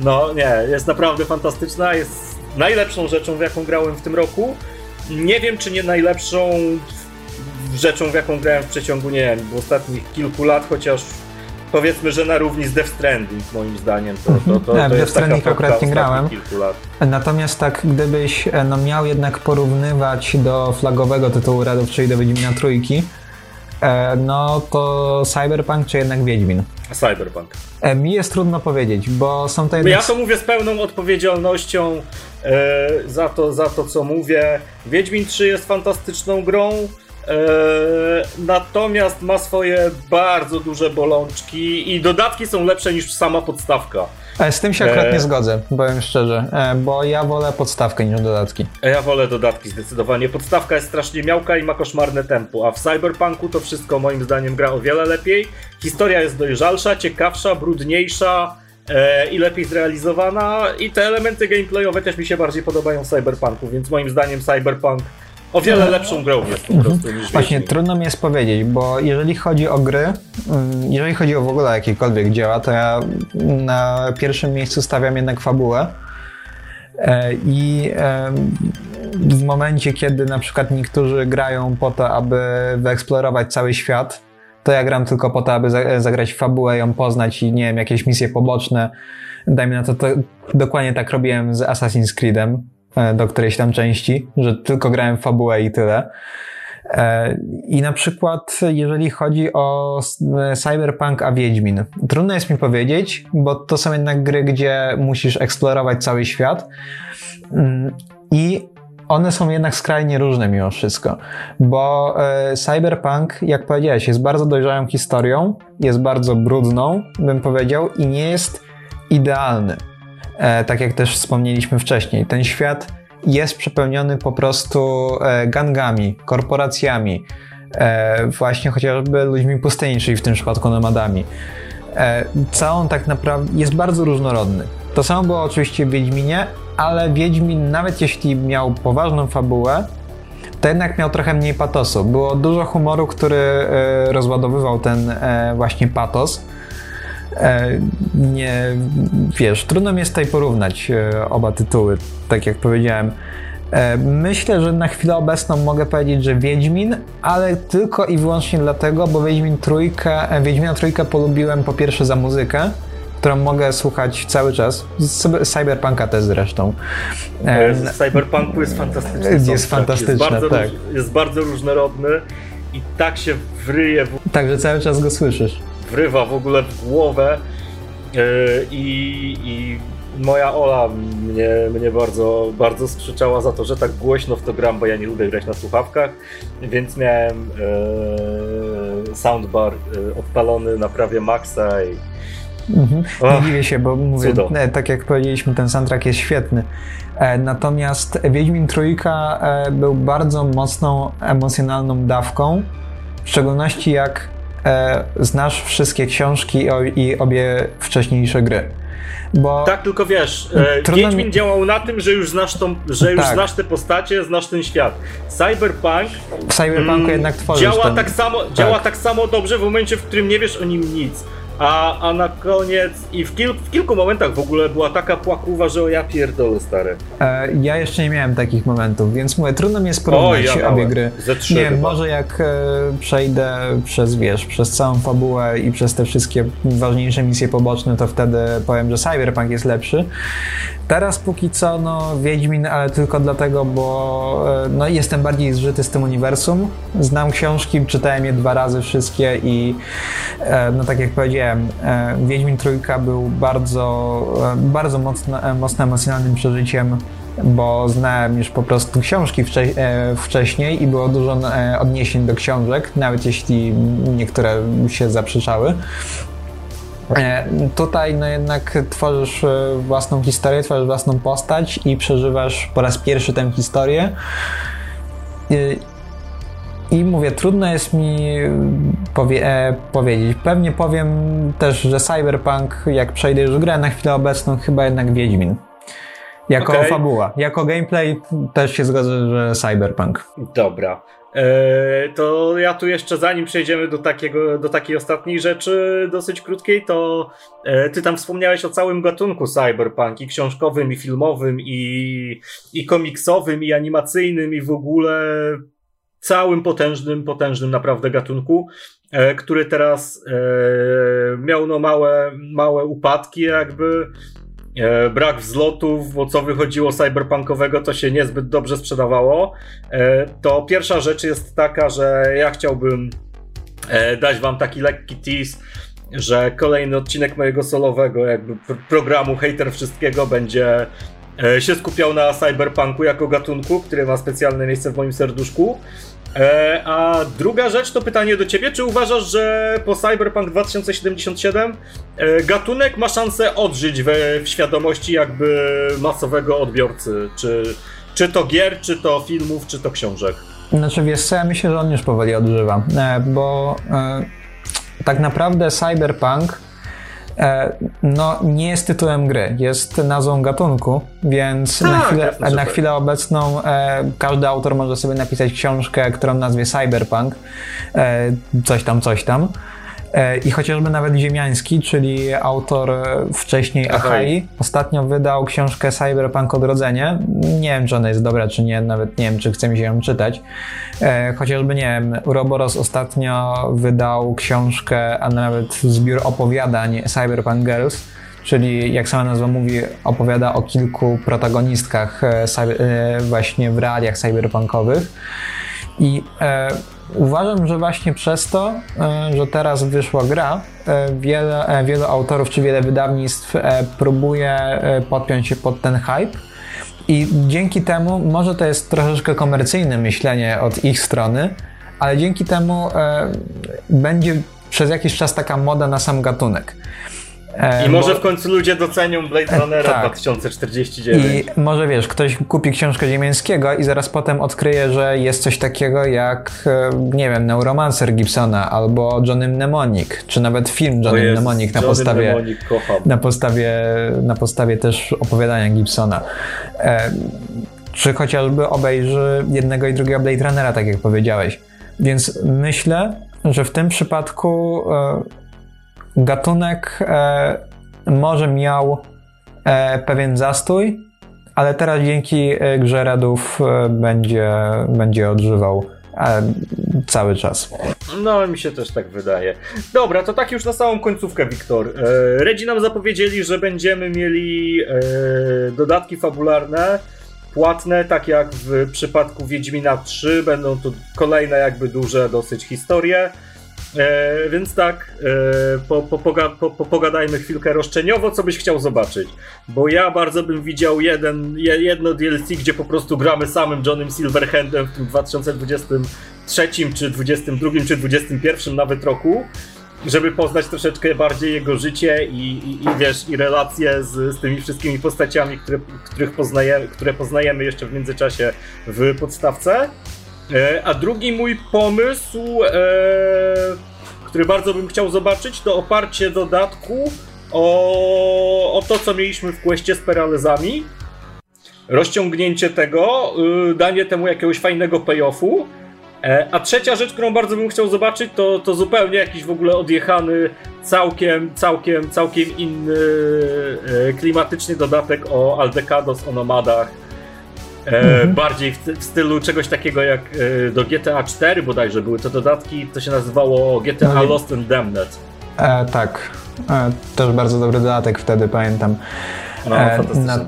Speaker 1: No nie, jest naprawdę fantastyczna, jest najlepszą rzeczą, w jaką grałem w tym roku. Nie wiem, czy nie najlepszą rzeczą, w jaką grałem w przeciągu, nie wiem, ostatnich kilku lat, chociaż powiedzmy, że na równi z Death Stranding, moim zdaniem. To, to, to,
Speaker 2: nie,
Speaker 1: to
Speaker 2: Death Stranding akurat nie grałem.
Speaker 1: Lat.
Speaker 2: Natomiast tak, gdybyś e, no, miał jednak porównywać do flagowego tytułu Radów, czyli do Wiedźmina Trójki, e, no to Cyberpunk czy jednak Wiedźmin?
Speaker 1: Cyberpunk.
Speaker 2: E, mi jest trudno powiedzieć, bo są to jednak...
Speaker 1: Ja to mówię z pełną odpowiedzialnością za, to, za to, co mówię. Wiedźmin 3 jest fantastyczną grą, natomiast ma swoje bardzo duże bolączki i dodatki są lepsze niż sama podstawka.
Speaker 2: E, z tym się akurat nie zgodzę, powiem szczerze, bo ja wolę podstawkę niż dodatki.
Speaker 1: Ja wolę dodatki zdecydowanie. Podstawka jest strasznie miałka i ma koszmarne tempo, a w Cyberpunku to wszystko moim zdaniem gra o wiele lepiej. Historia jest dojrzalsza, ciekawsza, brudniejsza e, i lepiej zrealizowana i te elementy gameplayowe też mi się bardziej podobają w Cyberpunku, więc moim zdaniem Cyberpunk o wiele lepszą grą jest po prostu niż
Speaker 2: Właśnie, trudno mi jest powiedzieć, bo jeżeli chodzi o gry, mm, jeżeli chodzi o w ogóle jakiekolwiek dzieła, to ja na pierwszym miejscu stawiam jednak fabułę. E, I w momencie, kiedy na przykład niektórzy grają po to, aby wyeksplorować cały świat, to ja gram tylko po to, aby zagrać fabułę, ją poznać i nie wiem, jakieś misje poboczne. Dajmy na to, to dokładnie tak robiłem z Assassin's Creedem do którejś tam części, że tylko grałem fabułę i tyle. E, I na przykład, jeżeli chodzi o e, Cyberpunk a Wiedźmin, trudno jest mi powiedzieć, bo to są jednak gry, gdzie musisz eksplorować cały świat mm, i one są jednak skrajnie różne mimo wszystko, bo Cyberpunk, jak powiedziałeś, jest bardzo dojrzałą historią, jest bardzo brudną, bym powiedział, i nie jest idealny. E, tak jak też wspomnieliśmy wcześniej. Ten świat jest przepełniony po prostu e, gangami, korporacjami, e, właśnie chociażby ludźmi pustyni, czyli w tym przypadku nomadami. Całą tak naprawdę jest bardzo różnorodny. To samo było oczywiście w Wiedźminie, ale Wiedźmin, nawet jeśli miał poważną fabułę, to jednak miał trochę mniej patosu. Było dużo humoru, który rozładowywał ten właśnie patos. E, nie, wiesz, trudno mi jest tutaj porównać e, oba tytuły, tak jak powiedziałem. E, myślę, że na chwilę obecną mogę powiedzieć, że Wiedźmin, ale tylko i wyłącznie dlatego, bo Wiedźmin trójkę, Wiedźmina trójkę polubiłem po pierwsze za muzykę, którą mogę słuchać cały czas. Cyberpunka też zresztą.
Speaker 1: Z Cyberpunku jest fantastyczny.
Speaker 2: Jest fantastyczny, jest bardzo, tak.
Speaker 1: jest bardzo różnorodny i tak się wryje. W...
Speaker 2: Także cały czas go słyszysz
Speaker 1: wrywa w ogóle w głowę e, i, i moja Ola mnie, mnie bardzo, bardzo skrzyczała za to, że tak głośno w to gram, bo ja nie lubię grać na słuchawkach, więc miałem e, soundbar e, odpalony na prawie maksa i
Speaker 2: Mhm. Nie dziwię się, bo mówię, e, tak jak powiedzieliśmy, ten soundtrack jest świetny. Natomiast Wiedźmin Trójka był bardzo mocną emocjonalną dawką, w szczególności jak e, znasz wszystkie książki i obie wcześniejsze gry. Bo
Speaker 1: tak, tylko wiesz, e, Wiedźmin mi... działał na tym, że już znasz tą, że już tak. znasz te postacie, znasz ten świat. Cyberpunk
Speaker 2: w Cyberpunku mm, jednak tworzysz
Speaker 1: działa
Speaker 2: ten...
Speaker 1: tak samo, tak. działa tak samo dobrze w momencie, w którym nie wiesz o nim nic. A, a na koniec i w, kil, w kilku momentach w ogóle była taka płakuwa, że o ja pierdolę stary.
Speaker 2: E, ja jeszcze nie miałem takich momentów, więc mówię, trudno mi jest porównać o, ja obie gry.
Speaker 1: Ze trzy
Speaker 2: nie
Speaker 1: wiem,
Speaker 2: może jak e, przejdę przez, wiesz, przez całą fabułę i przez te wszystkie ważniejsze misje poboczne, to wtedy powiem, że Cyberpunk jest lepszy. Teraz póki co, no Wiedźmin, ale tylko dlatego, bo e, no, jestem bardziej zżyty z tym uniwersum. Znam książki, czytałem je dwa razy wszystkie i e, no tak jak powiedziałem, e, Wiedźmin Trójka był bardzo, bardzo mocno, mocno emocjonalnym przeżyciem bo znałem już po prostu książki wcze wcześniej i było dużo odniesień do książek, nawet jeśli niektóre się zaprzeczały. E, tutaj no jednak tworzysz e, własną historię, tworzysz własną postać i przeżywasz po raz pierwszy tę historię. E, I mówię, trudno jest mi powie e, powiedzieć. Pewnie powiem też, że Cyberpunk, jak przejdę już grę na chwilę obecną, chyba jednak Wiedźmin. Jako okay. fabuła. Jako gameplay też się zgodzę, że Cyberpunk.
Speaker 1: Dobra. E, to ja tu jeszcze zanim przejdziemy do, takiego, do takiej ostatniej rzeczy, dosyć krótkiej, to e, ty tam wspomniałeś o całym gatunku cyberpunk i książkowym, i filmowym, i, i komiksowym, i animacyjnym, i w ogóle całym potężnym, potężnym naprawdę gatunku, e, który teraz e, miał no małe, małe upadki jakby, e, brak wzlotów, bo co wychodziło cyberpunkowego to się niezbyt dobrze sprzedawało. To pierwsza rzecz jest taka, że ja chciałbym dać wam taki lekki tease, że kolejny odcinek mojego solowego jakby programu Hater Wszystkiego będzie się skupiał na cyberpunku jako gatunku, który ma specjalne miejsce w moim serduszku. E, a druga rzecz to pytanie do ciebie, czy uważasz, że po Cyberpunk 2077 e, gatunek ma szansę odżyć we, w świadomości jakby masowego odbiorcy? Czy, czy to gier, czy to filmów, czy to książek?
Speaker 2: Znaczy wiesz co, ja myślę, że on już powoli odżywa, bo tak naprawdę Cyberpunk e, no, nie jest tytułem gry, jest nazwą gatunku, więc tak, na, chwilę, na chwilę obecną e, każdy autor może sobie napisać książkę, którą nazwie Cyberpunk, e, coś tam, coś tam. E, I chociażby nawet Ziemiański, czyli autor wcześniej Achai, ostatnio wydał książkę Cyberpunk Odrodzenie. Nie wiem, czy ona jest dobra, czy nie, nawet nie wiem, czy chce mi się ją czytać. E, chociażby, nie wiem, Uroboros ostatnio wydał książkę, a nawet zbiór opowiadań Cyberpunk Girls, czyli jak sama nazwa mówi, opowiada o kilku protagonistkach e, właśnie w realiach cyberpunkowych. I e, Uważam, że właśnie przez to, e, że teraz wyszła gra, e, wiele, e, wielu autorów czy wiele wydawnictw próbuje podpiąć się pod ten hype. I dzięki temu, może to jest troszeczkę komercyjne myślenie od ich strony, ale dzięki temu będzie przez jakiś czas taka moda na sam gatunek.
Speaker 1: E, I może bo... w końcu ludzie docenią Blade e, Runnera tak. 2049.
Speaker 2: I może wiesz, ktoś kupi książkę Ziemiańskiego i zaraz potem odkryje, że jest coś takiego jak, e, nie wiem, Neuromancer Gibsona albo Johnny Mnemonic, czy nawet film Johnny jest, Mnemonic na podstawie, Mnemonic, na podstawie na podstawie też opowiadania Gibsona. czy chociażby obejrzy jednego i drugiego Blade Runnera, tak jak powiedziałeś. Więc myślę, że w tym przypadku Gatunek e, może miał e, pewien zastój, ale teraz dzięki e, grze Radów e, będzie, będzie odżywał e, cały czas.
Speaker 1: No, mi się też tak wydaje. Dobra, to tak już na samą końcówkę, Wiktor. E, Redzi nam zapowiedzieli, że będziemy mieli dodatki fabularne płatne, tak jak w przypadku Wiedźmina 3, będą to kolejne jakby duże dosyć historie. E, więc tak, e, po, po, poga, po, pogadajmy chwilkę roszczeniowo, co byś chciał zobaczyć. Bo ja bardzo bym widział jeden, jedno DLC, gdzie po prostu gramy samym Johnem Silverhandem w tym 2023, czy 2022, czy 2021 nawet roku, żeby poznać troszeczkę bardziej jego życie i, i, i wiesz, i relacje z, z tymi wszystkimi postaciami, które, których poznajemy, które poznajemy jeszcze w międzyczasie w podstawce. E, a drugi mój pomysł, e, który bardzo bym chciał zobaczyć, to oparcie dodatku o, o to, co mieliśmy w kwestie z peralezami. Rozciągnięcie tego, y, danie temu jakiegoś fajnego payoffu. E, a trzecia rzecz, którą bardzo bym chciał zobaczyć, to, to zupełnie jakiś w ogóle odjechany, całkiem, całkiem, całkiem inny klimatyczny dodatek o Aldecados, o nomadach mhm. Bardziej w, w, stylu czegoś takiego jak e, do GTA 4 bodajże były to dodatki, to się nazywało GTA no Lost and Damned.
Speaker 2: E, tak, e, też bardzo dobry dodatek wtedy, pamiętam.
Speaker 1: No, e, na,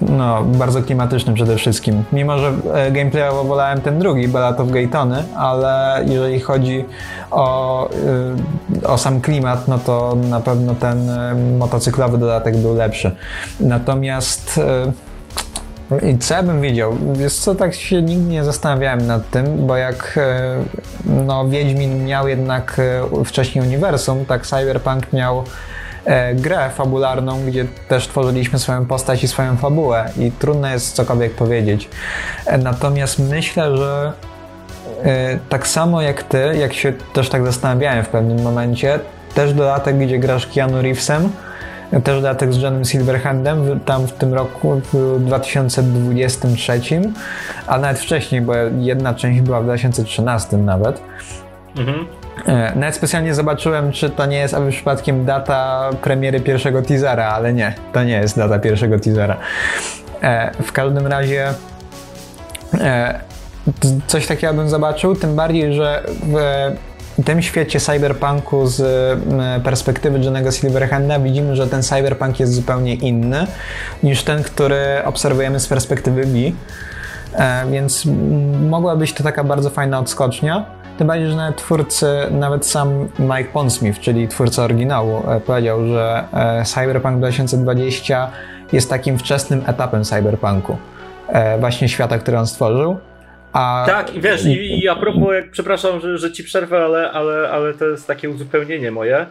Speaker 2: no, bardzo klimatyczny przede wszystkim. Mimo, że e, gameplayowo wolałem ten drugi, Ballad of Gaytony, ale jeżeli chodzi o, o sam klimat, no to na pewno ten motocyklowy dodatek był lepszy. Natomiast i co ja bym wiedział? Wiesz co, tak się nigdy nie zastanawiałem nad tym, bo jak e, no, Wiedźmin miał jednak e, wcześniej uniwersum, tak Cyberpunk miał e, grę fabularną, gdzie też tworzyliśmy swoją postać i swoją fabułę i trudno jest cokolwiek powiedzieć. Natomiast myślę, że tak samo jak ty, jak się też tak zastanawiałem w pewnym momencie, też dodatek, gdzie grasz Keanu Reevesem, też dodatek z Johnem Silverhandem tam w tym roku, w 2023, a nawet wcześniej, bo jedna część była w 2013 nawet. Mhm. E, nawet specjalnie zobaczyłem, czy to nie jest aby przypadkiem data premiery pierwszego teasera, ale nie, to nie jest data pierwszego teasera. E, w każdym razie e, coś takiego bym zobaczył, tym bardziej, że w tym świecie cyberpunku z perspektywy Johnego Silverhanda widzimy, że ten cyberpunk jest zupełnie inny niż ten, który obserwujemy z perspektywy B. E, więc mogła być to taka bardzo fajna odskocznia. Tym bardziej, że nawet twórcy, nawet sam Mike Pondsmith, czyli twórca oryginału, e, powiedział, że e, Cyberpunk 2020 jest takim wczesnym etapem cyberpunku. Właśnie świata, który on stworzył.
Speaker 1: A... Tak, i wiesz, i, i a propos, jak, przepraszam, że, że ci przerwę, ale, ale, ale to jest takie uzupełnienie moje.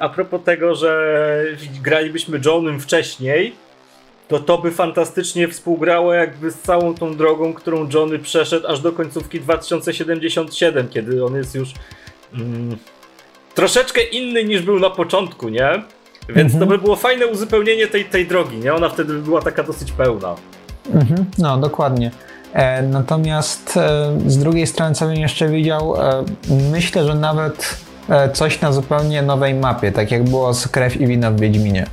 Speaker 1: a propos tego, że gralibyśmy Johnem wcześniej, to to by fantastycznie współgrało jakby z całą tą drogą, którą Johnny przeszedł aż do końcówki 2077, kiedy on jest już mm, troszeczkę inny niż był na początku, nie? Więc mhm. to by było fajne uzupełnienie tej, tej drogi, nie? Ona wtedy by była taka dosyć pełna.
Speaker 2: Mhm. No, dokładnie. E, natomiast e, z drugiej strony, co bym jeszcze widział, e, myślę, że nawet coś na zupełnie nowej mapie, tak jak było z Krew i Wina w Wiedźminie.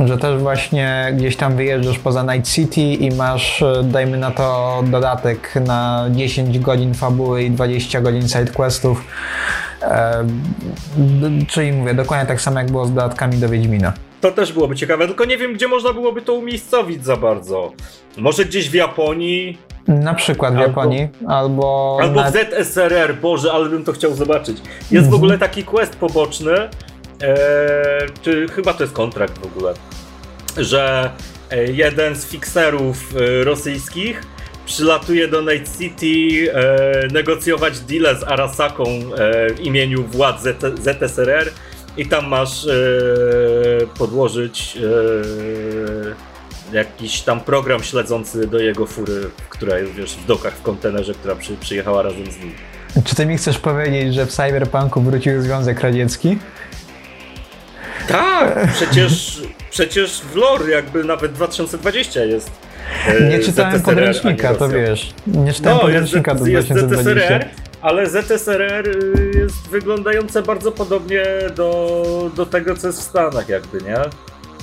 Speaker 2: Że też właśnie gdzieś tam wyjeżdżasz poza Night City i masz, dajmy na to, dodatek na 10 godzin fabuły i 20 godzin sidequestów. Czyli mówię, dokładnie tak samo jak było z dodatkami do Wiedźmina.
Speaker 1: To też byłoby ciekawe, tylko nie wiem, gdzie można byłoby to umiejscowić za bardzo. Może gdzieś w Japonii?
Speaker 2: Na przykład w albo, Japonii, albo...
Speaker 1: Albo w ZSRR, Boże, ale bym to chciał zobaczyć. Jest w mhm. ogóle taki quest poboczny, Eee, czy chyba to jest kontrakt w ogóle, że e, jeden z fikserów e, rosyjskich przylatuje do Night City e, negocjować deal z Arasaką e, w imieniu władz ZSRR i tam masz e, podłożyć e, jakiś tam program śledzący do jego fury, która jest wiesz, w dokach w kontenerze, która przy, przyjechała razem z nim.
Speaker 2: Czy ty mi chcesz powiedzieć, że w Cyberpunku wrócił Związek Radziecki?
Speaker 1: Tak, przecież, przecież w lore jakby nawet 2020 jest.
Speaker 2: E, nie czytałem ZSRR, podręcznika, to wiesz. Nie czytałem no, podręcznika jest, do 2020. Jest ZSRR,
Speaker 1: ale ZSRR y, jest wyglądające bardzo podobnie do, do tego, co jest w Stanach jakby, nie?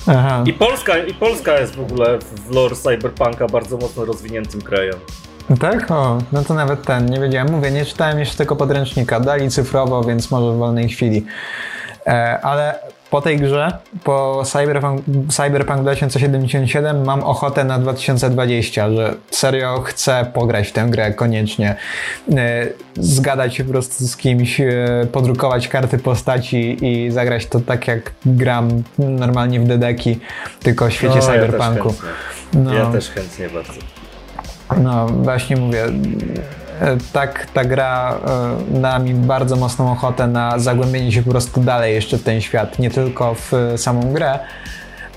Speaker 1: Aha. I Polska, I Polska jest w ogóle w lore cyberpunka bardzo mocno rozwiniętym krajem.
Speaker 2: Tak? O, no to nawet ten, nie wiedziałem. Mówię, nie czytałem jeszcze tego podręcznika. Dali cyfrowo, więc może w wolnej chwili. E, ale po tej grze, po Cyberpunk, Cyberpunk 2077 mam ochotę na 2020, że serio chcę pograć w tę grę koniecznie, e, zgadać się po prostu z kimś, e, podrukować karty postaci i zagrać to tak jak gram normalnie w dedeki, tylko w świecie no, Cyberpunku. Ja też,
Speaker 1: no. ja też chętnie bardzo.
Speaker 2: No, właśnie mówię, tak ta gra e, da mi bardzo mocną ochotę na zagłębienie się po prostu dalej jeszcze w ten świat, nie tylko w samą grę,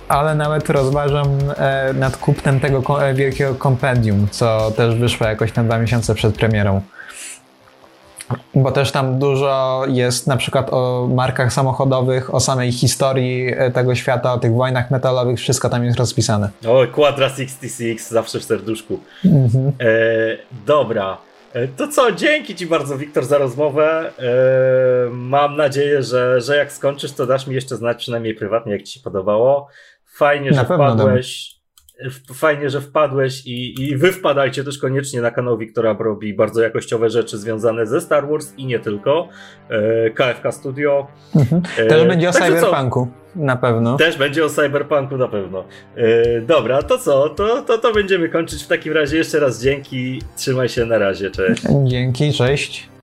Speaker 2: ale nawet rozważam e, nad kupnem tego wielkiego kompendium, co też wyszło jakoś na dwa miesiące przed premierą. Bo też tam dużo jest na przykład o markach samochodowych, o samej historii tego świata, o tych wojnach metalowych, wszystko tam jest rozpisane.
Speaker 1: O, Quadra 66, zawsze w serduszku. Mhm. E, dobra. E, to co, dzięki Ci bardzo, Wiktor, za rozmowę. E, mam nadzieję, że, że jak skończysz, to dasz mi jeszcze znać przynajmniej prywatnie, jak Ci się podobało. Fajnie, że wpadłeś. Fajnie, że wpadłeś i, i wy wpadajcie też koniecznie na kanał Wiktora, robi bardzo jakościowe rzeczy związane ze Star Wars i nie tylko. E, KFK Studio.
Speaker 2: Mhm. Też będzie o Cyberpunku. Na pewno.
Speaker 1: Też będzie o Cyberpunku na pewno. Yy, dobra, to co? To, to, to będziemy kończyć w takim razie. Jeszcze raz dzięki. Trzymaj się na razie. Cześć.
Speaker 2: Dzięki, cześć.